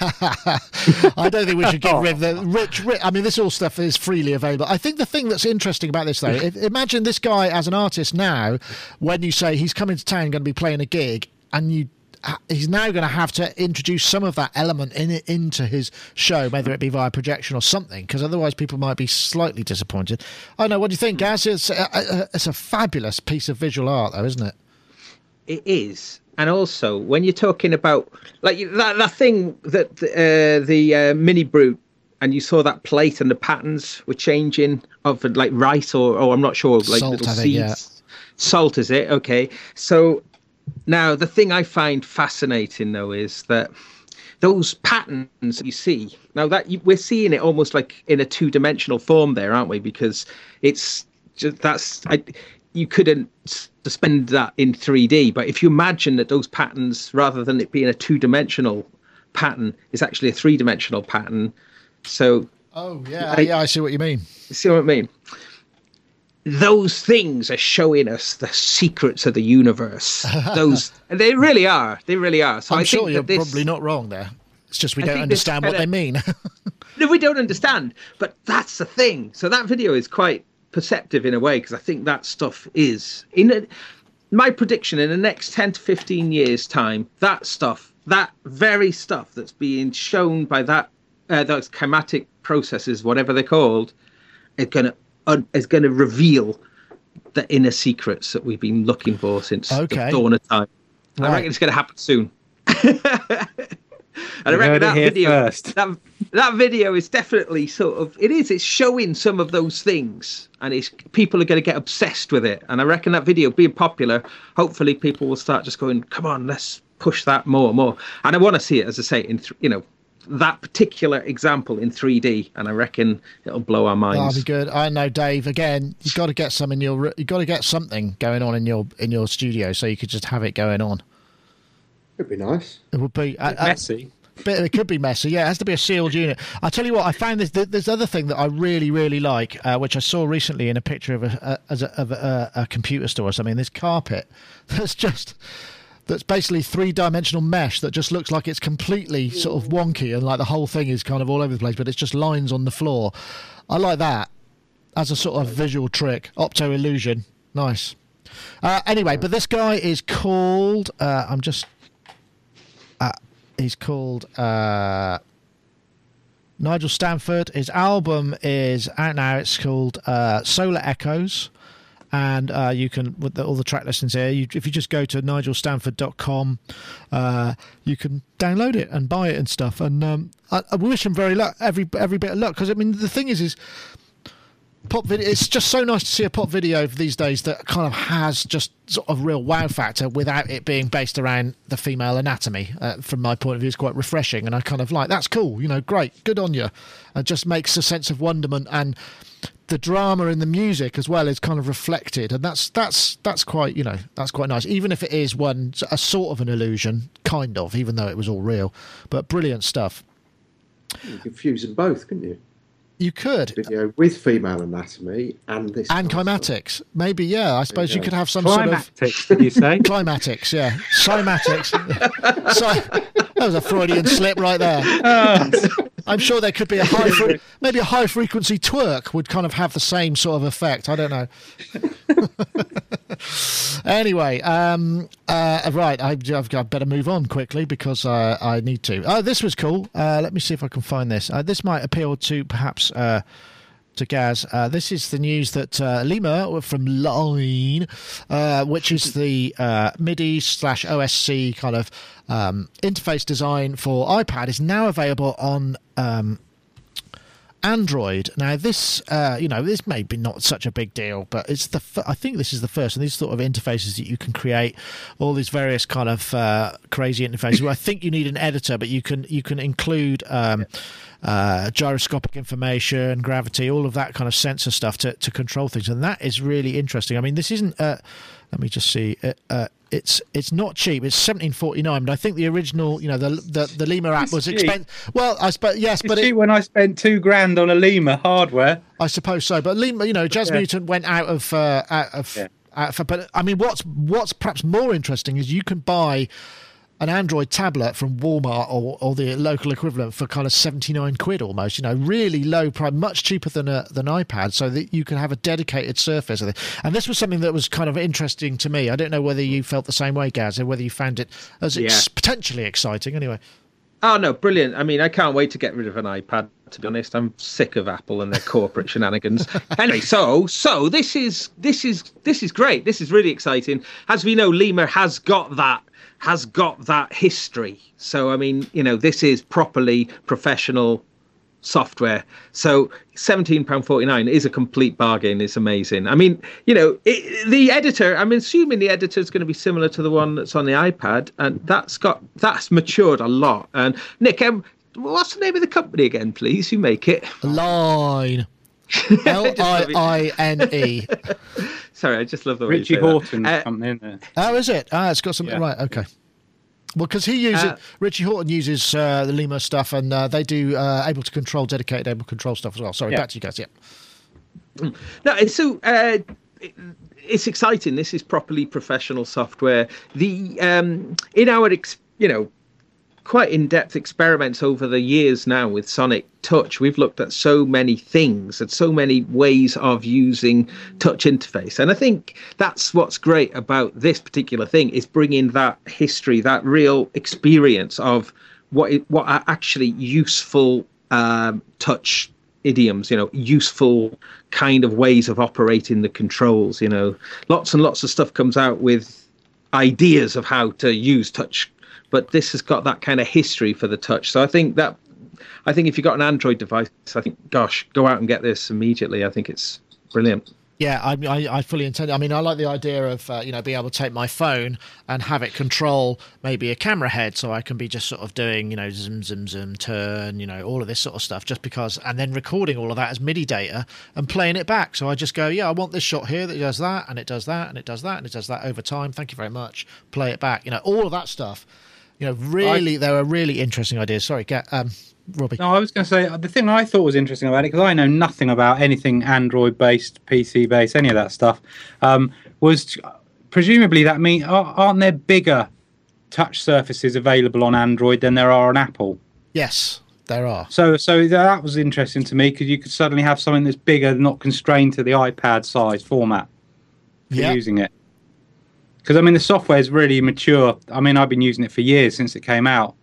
I don't think we should get rid of the rich, rich. I mean, this all stuff is freely available. I think the thing that's interesting about this, though, if, imagine this guy as an artist now, when you say he's coming to town, going to be playing a gig, and you. Uh, He's now going to have to introduce some of that element in into his show, whether it be via projection or something, because otherwise people might be slightly disappointed. I don't know. What do you think, Gaz? It's a, it's a fabulous piece of visual art, though, isn't it? It is, and also when you're talking about like that that thing that uh, the uh, mini brute, and you saw that plate and the patterns were changing of like rice or or I'm not sure like Salt, little I seeds. yeah. Salt is it? Okay, so now the thing I find fascinating though is that those patterns you see now that you, we're seeing it almost like in a two-dimensional form there aren't we because it's just that's I, you couldn't suspend that in 3d but if you imagine that those patterns rather than it being a two-dimensional pattern is actually a three-dimensional pattern so Oh yeah, I- yeah. I see what you mean. you see what I mean? Those things are showing us the secrets of the universe. Those, and they really are. They really are. So I'm I sure think you're this, probably not wrong there. It's just we I don't understand what they mean. No, we don't understand, but that's the thing. So that video is quite perceptive in a way because I think that stuff is in a, my prediction in the next 10 to 15 years time that stuff that very stuff that's being shown by that uh, those chematic processes whatever they're called is going to uh, is going to reveal the inner secrets that we've been looking for since Okay. the dawn of time i reckon it's going to happen soon and I reckon that video, first. that that video is definitely sort of it is. It's showing some of those things, and it's people are going to get obsessed with it. And I reckon that video being popular, hopefully people will start just going, "Come on, let's push that more and more." And I want to see it, as I say, in th- you know that particular example in 3D, and I reckon it'll blow our minds. That'll be good. I know, Dave. Again, you've got to get some in your. You've got to get something going on in your in your studio, so you could just have it going on. It'd be nice. It would be uh, uh, Messy. bit, it could be messy. Yeah, it has to be a sealed unit. I tell you what, I found this. This other thing that I really, really like, uh, which I saw recently in a picture of a, a as a, of a, a computer store or something. This carpet that's just that's basically three dimensional mesh that just looks like it's completely sort of wonky and like the whole thing is kind of all over the place, but it's just lines on the floor. I like that as a sort of visual trick, opto illusion. Nice. Uh, anyway, but this guy is called. Uh, I'm just. Uh, he's called uh, Nigel Stanford. His album is out now. It's called uh, Solar Echoes. And uh, you can, with the, all the track listings here, you, if you just go to nigelstanford.com, uh, you can download it and buy it and stuff. And um, I, I wish him very luck, every every bit of luck, because I mean the thing is, is pop video. It's just so nice to see a pop video these days that kind of has just sort of real wow factor without it being based around the female anatomy. Uh, from my point of view, it's quite refreshing, and I kind of like that's cool. You know, great, good on you. It just makes a sense of wonderment and the drama in the music as well is kind of reflected, and that's that's that's quite you know that's quite nice. Even if it is one a sort of an illusion, kind of, even though it was all real, but brilliant stuff. You could fuse them both, couldn't you? You could Video with female anatomy and this and kind of maybe. Yeah, I suppose you could have some sort of Climactics, did you say? climatics. Yeah, cymatics. Cy- that was a Freudian slip right there. Ah. I'm sure there could be a high, fre- maybe a high frequency twerk would kind of have the same sort of effect. I don't know. anyway, um, uh, right, I, I've got better move on quickly because uh, I need to. Oh, this was cool. Uh, let me see if I can find this. Uh, this might appeal to perhaps. To Gaz. Uh, this is the news that uh, Lemur from Liine, uh, which is the uh, MIDI slash OSC kind of um, interface design for iPad, is now available on. Um, Android. Now, this, uh, you know, this may be not such a big deal, but it's the. F- I think this is the first, and these sort of interfaces that you can create, all these various kind of uh, crazy interfaces. Well, I think you need an editor, but you can you can include um, uh, gyroscopic information, gravity, all of that kind of sensor stuff to to control things, and that is really interesting. I mean, this isn't. Uh, let me just see. Uh, uh, it's it's not cheap. It's seventeen forty nine, but I think the original, you know, the the, the Lemur app It's was expensive. Well, I suppose yes, It's but it, when I spent two grand on a Lemur hardware. I suppose so. But Lemur, you know, Jazz Yeah. Mutant went out of uh, out of. Yeah. Out of but I mean, what's what's perhaps more interesting is you can buy an Android tablet from Walmart or, or the local equivalent for kind of seventy nine quid almost. You know, really low price, much cheaper than a than iPad, so that you can have a dedicated surface. And this was something that was kind of interesting to me. I don't know whether you felt the same way, Gaz, or whether you found it as ex- potentially exciting. Anyway, Oh no, brilliant! I mean, I can't wait to get rid of an iPad. To be honest, I'm sick of Apple and their corporate shenanigans. Anyway, so so this is this is this is great. This is really exciting. As we know, Lemur has got that has got that history. So I mean, you know, this is properly professional software. So seventeen pound forty nine is a complete bargain. It's amazing. I mean, you know, it, the editor. I'm assuming the editor is going to be similar to the one that's on the iPad, and that's got that's matured a lot. And Nick, um, what's the name of the company again, please? Who make it? Liine. L I I N E. Sorry, I just love the way Richie you say that. Hawtin's Uh, company, isn't it? Oh, is it? Ah, it's got something Yeah. right. Okay. Well, because he uses Uh, Richie Hawtin uses uh, the Lemur stuff, and uh, they do uh, Ableton control, dedicated Ableton control stuff as well. Sorry, Yeah. back to you guys. Yeah. No, it's so uh, it's exciting. This is properly professional software. The um, in our ex, you know quite in-depth experiments over the years now with Sonic Touch, we've looked at so many things and so many ways of using touch interface, and I think that's what's great about this particular thing is bringing that history, that real experience of what what are actually useful um, touch idioms, you know, useful kind of ways of operating the controls. You know, lots and lots of stuff comes out with ideas of how to use touch, but this has got that kind of history for the touch. So I think that, I think if you've got an Android device, I think, gosh, go out and get this immediately. I think it's brilliant. Yeah, I, I, I fully intend. I mean, I like the idea of uh, you know being able to take my phone and have it control maybe a camera head, so I can be just sort of doing you know zoom, zoom, zoom, turn, you know all of this sort of stuff, just because, and then recording all of that as MIDI data and playing it back. So I just go, yeah, I want this shot here that does that, and it does that, and it does that, and it does that over time. Thank you very much. Play it back. You know, all of that stuff. You know, really, there are really interesting ideas. Sorry, get um, Robbie. No, I was going to say uh, the thing I thought was interesting about it because I know nothing about anything Android based, PC based, any of that stuff. Um, was presumably that mean are- aren't there bigger touch surfaces available on Android than there are on Apple? Yes, there are. So, so that was interesting to me because you could suddenly have something that's bigger, not constrained to the iPad size format for Yeah. using it. Because I mean the software is really mature. I mean I've been using it for years since it came out,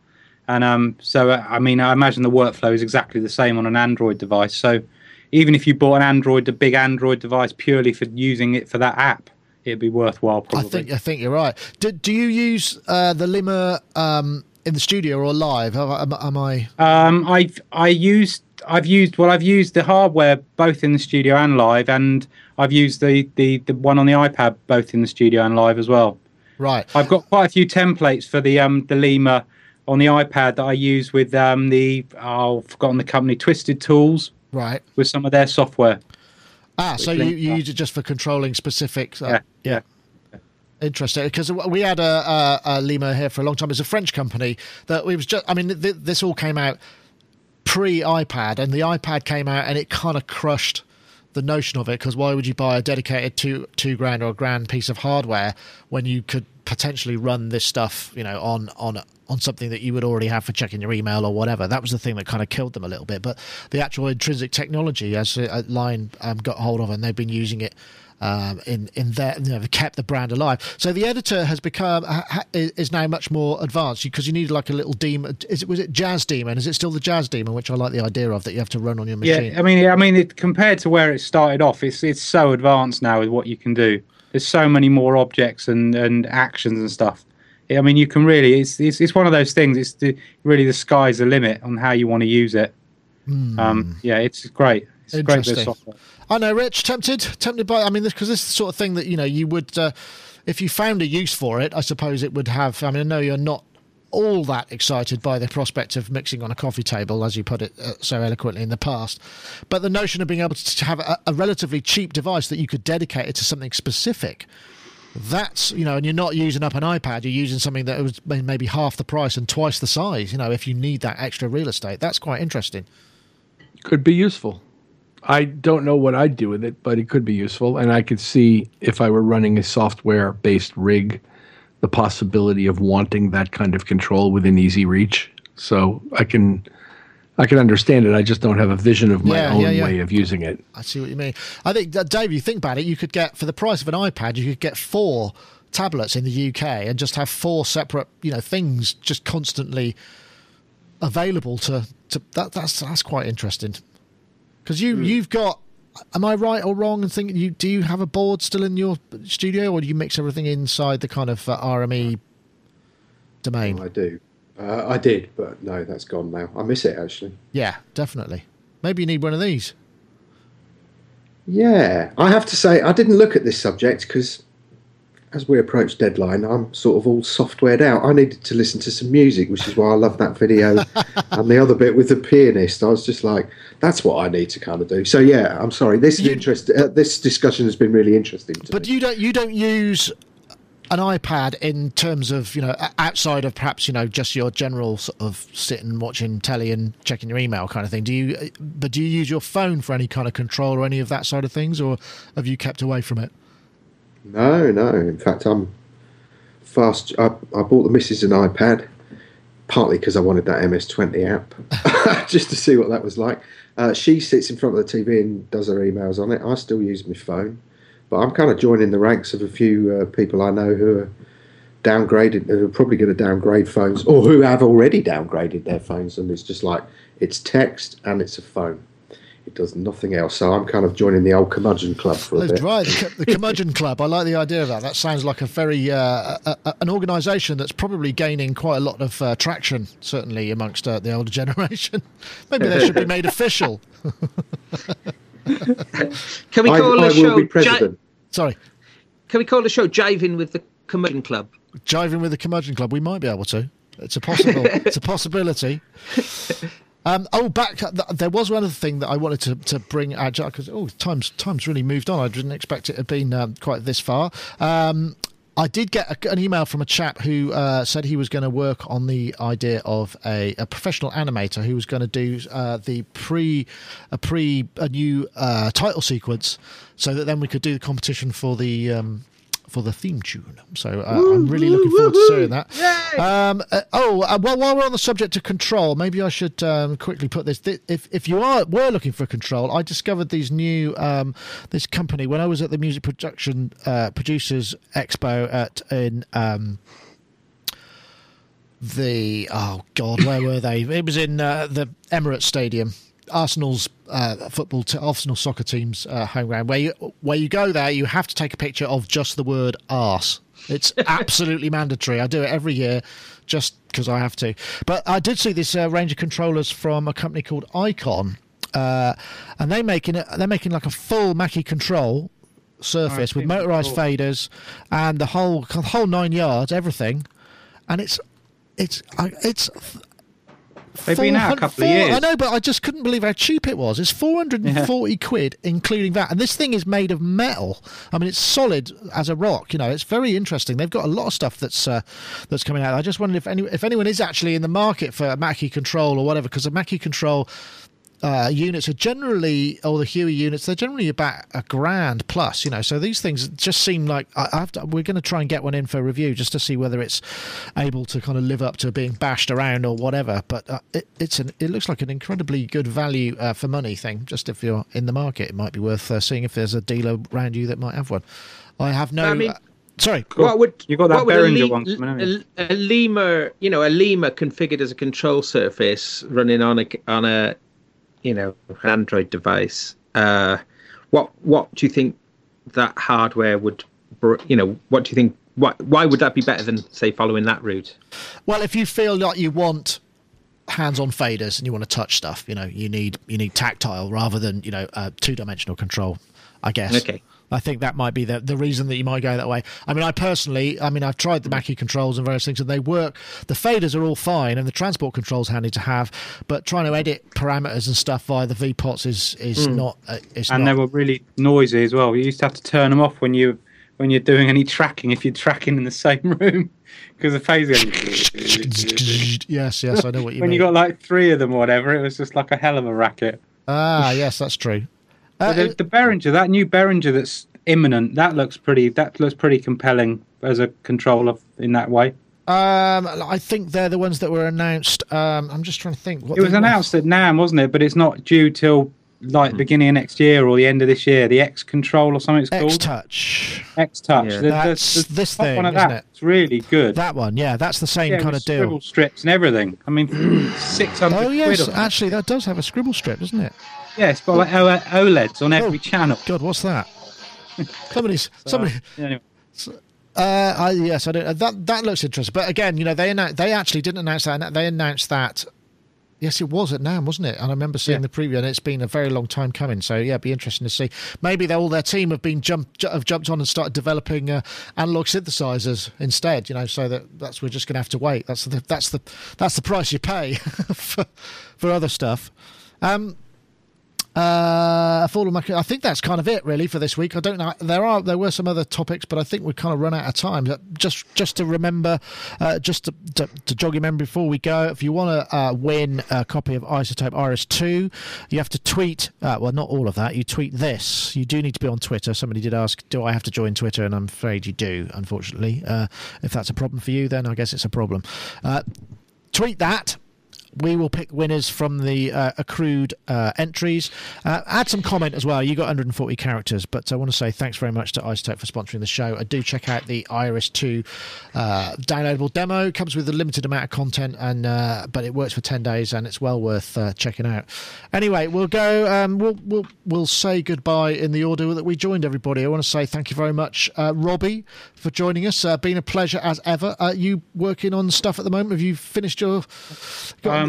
and um, so uh, I mean I imagine the workflow is exactly the same on an Android device. So even if you bought an Android, a big Android device purely for using it for that app, it'd be worthwhile. Probably. I think I think you're right. Do, do you use uh, the Lemur um, in the studio or live? Am, am I? Um, I've I used I've used well I've used the hardware both in the studio and live, and I've used the the the one on the iPad both in the studio and live as well. Right. I've got quite a few templates for the um the Lemur on the iPad that I use with um the oh, I've forgotten the company Twisted Tools Right. with some of their software. Ah, so you, you use it just for controlling specific. Uh, Yeah, yeah. Interesting, because we had a, a, a Lemur here for a long time. It's a French company that we was just. I mean, th- this all came out pre iPad, and the iPad came out, and it kind of crushed the notion of it. Because why would you buy a dedicated two two grand or a grand piece of hardware when you could potentially run this stuff, you know, on on on something that you would already have for checking your email or whatever. That was the thing that kind of killed them a little bit. But the actual intrinsic technology, as uh, Liine um, got hold of, and they've been using it um, in in their you know kept the brand alive. So the editor has become ha, is now much more advanced because you need like a little demon. Is it was it JazzDaemon? Is it still the JazzDaemon, which I like the idea of that you have to run on your machine? Yeah, I mean, I mean, it, compared to where it started off, it's it's so advanced now with what you can do. There's so many more objects and, and actions and stuff. I mean, you can really it's it's, it's one of those things. It's the, really the sky's the limit on how you want to use it. Mm. Um, yeah, it's great. It's great bit of software. I know, Rich. Tempted, tempted by. I mean, because this, this is the sort of thing that you know you would, uh, if you found a use for it, I suppose it would have. I mean, I know you're not all that excited by the prospect of mixing on a coffee table, as you put it uh, so eloquently in the past. But the notion of being able to have a, a relatively cheap device that you could dedicate it to something specific. That's you know, and you're not using up an iPad. You're using something that was maybe half the price and twice the size. You know, if you need that extra real estate, that's quite interesting. Could be useful. I don't know what I'd do with it, but it could be useful. And I could see if I were running a software based rig, the possibility of wanting that kind of control within easy reach. So I can I can understand it. I just don't have a vision of my Yeah, own yeah, yeah. way of using it. I see what you mean. I think, uh, Dave, you think about it, you could get, for the price of an iPad, you could get four tablets in the UK and just have four separate, you know, things just constantly available to, to that, that's, that's quite interesting. Because you, you've got, am I right or wrong in thinking, you, do you have a board still in your studio or do you mix everything inside the kind of uh, RME domain? I do. Uh, I did, but no, that's gone now. I miss it actually. Yeah, definitely. Maybe you need one of these. Yeah, I have to say I didn't look at this subject because as we approach deadline, I'm sort of all softwared out. I needed to listen to some music, which is why I love that video. and the other bit with the pianist, I was just like, that's what I need to kind of do. So yeah, I'm sorry. This is You- interest. Uh, this discussion has been really interesting to But me. you don't you don't use an iPad in terms of you know outside of perhaps you know just your general sort of sitting watching telly and checking your email kind of thing. Do you? But do you use your phone for any kind of control or any of that side of things, or have you kept away from it? No, no. In fact, I'm fast. I, I bought the missus an iPad, partly because I wanted that MS20 app, just to see what that was like. Uh, she sits in front of the TV and does her emails on it. I still use my phone, but I'm kind of joining the ranks of a few uh, people I know who are downgraded, who are probably going to downgrade phones, or who have already downgraded their phones, and it's just like it's text and it's a phone. It does nothing else. So I'm kind of joining the old curmudgeon club for a That's bit. right, the, cu- the curmudgeon club. I like the idea of that. That sounds like a very uh, a, a, an organisation that's probably gaining quite a lot of uh, traction, certainly amongst uh, the older generation. Maybe they should be made official. Can we call I the show? will be Ji- president. Sorry, can we call the show "Jiving with the Curmudgeon Club"? jiving with the curmudgeon club. We might be able to. It's a possible. it's a possibility. Um, oh, back. There was one other thing that I wanted to, to bring out because oh, times times really moved on. I didn't expect it to been um, quite this far. Um, I did get a, an email from a chap who uh, said he was going to work on the idea of a, a professional animator who was going to do uh, the pre a pre a new uh, title sequence, so that then we could do the competition for the um, for the theme tune. So uh, I'm really looking forward to seeing that. Um, uh, oh, uh, well, while we're on the subject of control, maybe I should um, quickly put this. Th- If if you are were looking for control, I discovered these new um, this company when I was at the music production uh, producers expo at in. Um, the oh god, where were they? It was in uh, the Emirates Stadium, Arsenal's uh, football, t- Arsenal soccer team's uh, home ground. Where you where you go there, you have to take a picture of just the word arse. It's absolutely mandatory. I do it every year, just because I have to. But I did see this uh, range of controllers from a company called Icon, uh, and they making it. They're making like a full Mackie control surface with motorized before. faders and the whole whole nine yards, everything, and it's it's it's. They've been out a 400 couple of years. I know, but I just couldn't believe how cheap it was. It's 440 quid, including that. And this thing is made of metal. I mean, it's solid as a rock. You know, it's very interesting. They've got a lot of stuff that's uh, that's coming out. I just wondered if any if anyone is actually in the market for a Mackie Control or whatever, because a Mackie Control uh, units are generally, or the HUI units, they're generally about a grand plus, you know. So these things just seem like I, I have to, we're going to try and get one in for review just to see whether it's able to kind of live up to being bashed around or whatever. But uh, it, it's an, it looks like an incredibly good value uh, for money thing. Just if you're in the market, it might be worth uh, seeing if there's a dealer around you that might have one. I have no. I mean- uh, sorry. What would You got that what would a Behringer le- one coming, you? A, a lemur, you know, a lemur configured as a control surface running on a on a, you know, an Android device. Uh, what what do you think that hardware would, you know, what do you think? Why why would that be better than say following that route? Well, if you feel like you want hands-on faders and you want to touch stuff, you know, you need you need tactile rather than you know uh, two-dimensional control. I guess. Okay. I think that might be the the reason that you might go that way. I mean, I personally, I mean, I've tried the Mackie controls and various things, and they work. The faders are all fine, and the transport controls handy to have. But trying to edit parameters and stuff via the VPOTs is is not. Uh, it's and not. they were really noisy as well. You used to have to turn them off when you when you're doing any tracking if you're tracking in the same room because the phase goes. yes, yes, I know what you when mean. When you got like three of them or whatever, it was just like a hell of a racket. ah, yes, that's true. Uh, the, the Behringer, that new Behringer that's imminent, that looks pretty. That looks pretty compelling as a controller in that way. Um, I think they're the ones that were announced. Um, I'm just trying to think. What It was they were. announced at NAMM, wasn't it? But it's not due till like Hmm. beginning of next year or the end of this year. The X Control or something it's X called. X Touch. X Touch. Yeah. The- the- That's the this thing, one of isn't that. it? It's really good. That one, yeah, that's the same yeah, kind of deal. scribble strips and everything. I mean, six hundred Oh yes, quid. Actually, that does have a scribble strip, doesn't it? It's got like OLEDs on every Oh. channel. God, what's that? Somebody's somebody. Yeah, anyway. Uh, I, yes, I don't. uh, That that looks interesting. But again, you know, they announced, they actually didn't announce that. They announced that. Yes, it was at NAMM, wasn't it? And I remember seeing Yeah. the preview, and it's been a very long time coming. So yeah, it'd be interesting to see. Maybe all their team have been jumped have jumped on and started developing uh, analog synthesizers instead. You know, so that that's we're just going to have to wait. That's the that's the that's the price you pay for for other stuff. Um, uh, I think that's kind of it really for this week. I don't know. There are there were some other topics, but I think we've kind of run out of time. Just just to remember, uh, just to, to, to jog your memory before we go, if you want to uh, win a copy of iZotope Iris Two, you have to tweet. Uh, well, not all of that. You tweet this. You do need to be on Twitter. Somebody did ask, do I have to join Twitter? And I'm afraid you do. Unfortunately, uh, if that's a problem for you, then I guess it's a problem. Uh, tweet that we will pick winners from the uh, accrued uh, entries. Uh, add some comment as well. You got 140 characters, but I want to say thanks very much to iZotope for sponsoring the show. I do check out the Iris 2 uh, downloadable demo. It comes with a limited amount of content, and uh, but it works for 10 days, and it's well worth uh, checking out. Anyway, we'll go. Um, we'll we'll we'll say goodbye in the order that we joined everybody. I want to say thank you very much, uh, Robbie, for joining us. Uh, been a pleasure as ever. Uh, you working on stuff at the moment? Have you finished your? Um,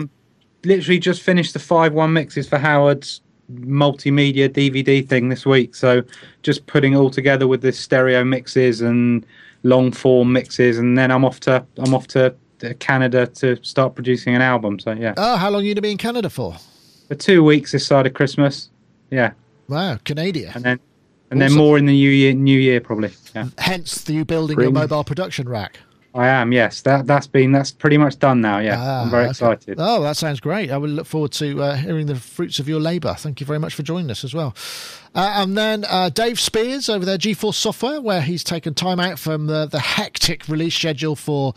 literally just finished the five one mixes for Howard's multimedia DVD thing this week. So just putting it all together with the stereo mixes and long form mixes, and then I'm off to I'm off to uh, Canada to start producing an album. So yeah, Oh, how long are you going to be in Canada for? for two weeks this side of Christmas. Yeah, Wow, Canada. and then and then more in the new year. New year probably. Yeah. Hence, the you building your mobile production rack. I am. Yes, that that's been that's pretty much done now. Yeah, Ah, I'm very okay. excited. Oh, that sounds great. I will look forward to uh, hearing the fruits of your labour. Thank you very much for joining us as well. Uh, and then uh, Dave Spiers over there, GForce Software, where he's taken time out from the, the hectic release schedule for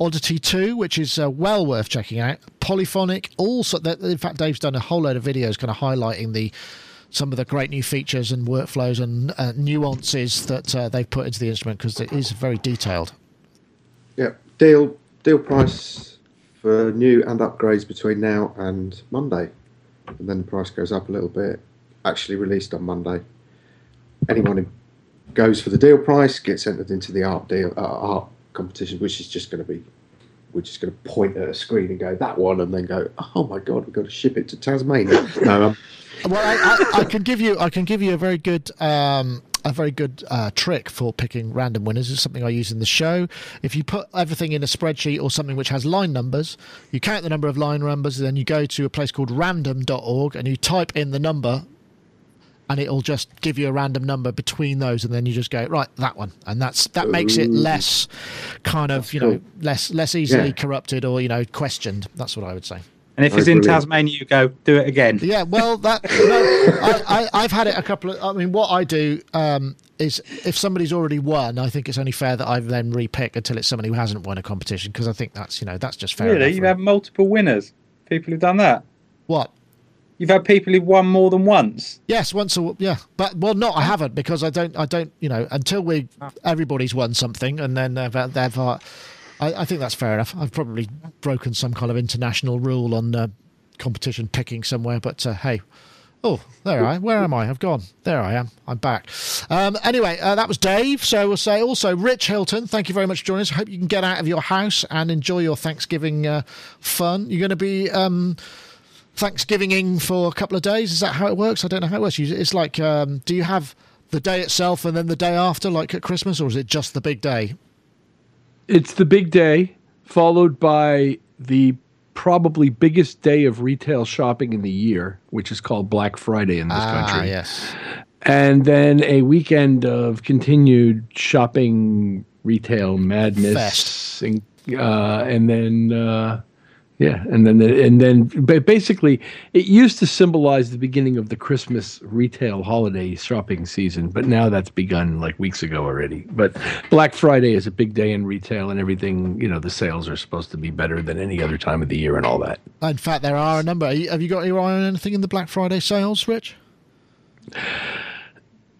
Oddity 2, which is uh, well worth checking out. Polyphonic, also, that, in fact, Dave's done a whole load of videos kind of highlighting the some of the great new features and workflows and uh, nuances that uh, they've put into the instrument because it is very detailed. Yeah, deal deal price for new and upgrades between now and Monday, and then the price goes up a little bit. Actually released on Monday. Anyone who goes for the deal price gets entered into the art deal uh, art competition, which is just going to be we're just going to point at a screen and go that one, and then go, oh my god, we've got to ship it to Tasmania. no, um, Well, I, I, I can give you I can give you a very good um, a very good uh, trick for picking random winners. It's something I use in the show. If you put everything in a spreadsheet or something which has line numbers, you count the number of line numbers, then you go to a place called random.org and you type in the number. And it'll just give you a random number between those, and then you just go right that one, and that's that makes it less kind of you know cool. less less easily Yeah. corrupted or you know questioned. That's what I would say. And if Oh, it's in brilliant. Tasmania, you go do it again. Yeah, well, that no, I, I, I've had it a couple of. I mean, what I do um, is if somebody's already won, I think it's only fair that I then repick until it's somebody who hasn't won a competition because I think that's you know that's just fair. Really, enough, you've had multiple winners. People who've done that. what? You've had people who've won more than once. Yes, once a yeah, but well, not I haven't because I don't I don't you know until we everybody's won something and then they've, they've uh, I, I think that's fair enough. I've probably broken some kind of international rule on uh, competition picking somewhere, but uh, hey. Oh, there I am. Where am I? I've gone. There I am. I'm back. Um, anyway, uh, that was Dave. So we'll say also Rich Hilton. Thank you very much for joining us. Hope you can get out of your house and enjoy your Thanksgiving uh, fun. You're going to be um, Thanksgivinging for a couple of days. Is that how it works? I don't know how it works. It's like, um, do you have the day itself and then the day after, like at Christmas, or is it just the big day? It's the big day, followed by the probably biggest day of retail shopping in the year, which is called Black Friday in this Ah, country. yes. And then a weekend of continued shopping, retail madness, and, uh, and then uh, yeah, and then and then basically it used to symbolize the beginning of the Christmas retail holiday shopping season, but now that's begun like weeks ago already. But Black Friday is a big day in retail, and everything you know the sales are supposed to be better than any other time of the year and all that. In fact, there are a number. Have you got your eye on anything in the Black Friday sales, Rich?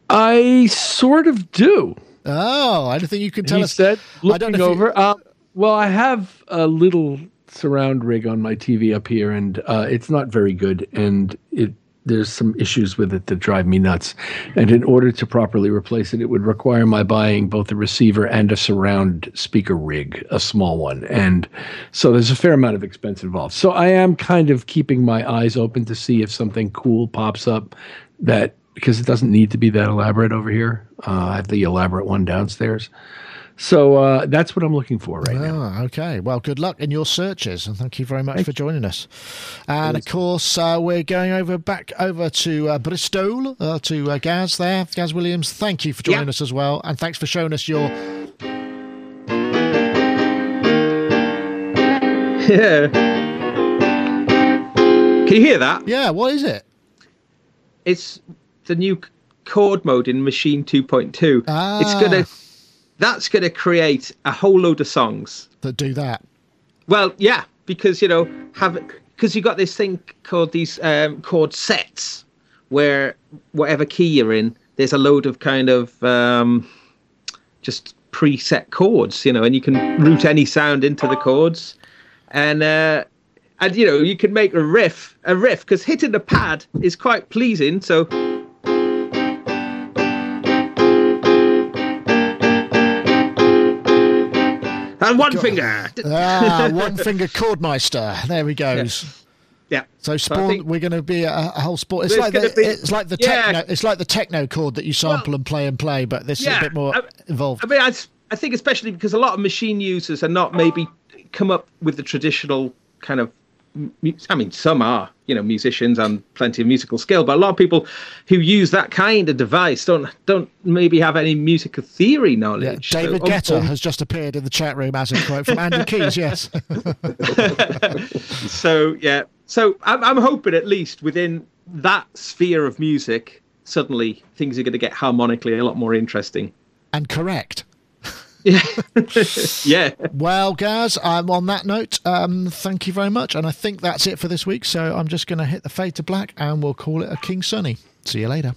I sort of do. Oh, anything you can tell he us? said, I don't looking if you- over. uh, well, I have a little surround rig on my TV up here, and uh, it's not very good, and it there's some issues with it that drive me nuts. And in order to properly replace it, it would require my buying both a receiver and a surround speaker rig, a small one. And so there's a fair amount of expense involved. So I am kind of keeping my eyes open to see if something cool pops up that because it doesn't need to be that elaborate over here. Uh, I have the elaborate one downstairs. So uh, that's what I'm looking for right now. Ah, okay. Well, good luck in your searches, and thank you very much for joining us. And of course, uh, we're going over back over to uh, Bristol uh, to uh, Gaz there, Gaz Williams. Thank you for joining Yeah. us as well, and thanks for showing us your. Yeah. Can you hear that? Yeah, what is it? It's the new chord mode in Maschine 2.2. Ah. It's Ah. gonna. That's gonna create a whole load of songs. That do that. Well, yeah, because you know, have because you got this thing called these um, chord sets, where whatever key you're in, there's a load of kind of um, just preset chords, you know, and you can route any sound into the chords, and uh, and you know you can make a riff, a riff, because hitting the pad is quite pleasing. So. And one finger. Ah, one finger chordmeister. There he goes. Yeah. So I spawn, we're going to be a, a whole sport. It's like the, be- it's like the Yeah. techno. It's like the techno chord that you sample Well, and play and play, but this is a bit more I- involved. I mean, I, I think especially because a lot of Maschine users are not maybe come up with the traditional kind of I mean, some are, you know, musicians and plenty of musical skill, but a lot of people who use that kind of device don't don't maybe have any musical theory knowledge. Yeah, David so, Guetta um, has just appeared in the chat room as a quote from Andy Keys. Yes. so yeah, so I'm, I'm hoping at least within that sphere of music, suddenly things are going to get harmonically a lot more interesting and correct. Yeah. yeah. Well, guys, I'm on that note. Um, thank you very much. And I think that's it for this week. So I'm just going to hit the fade to black and we'll call it a King Sunny. See you later.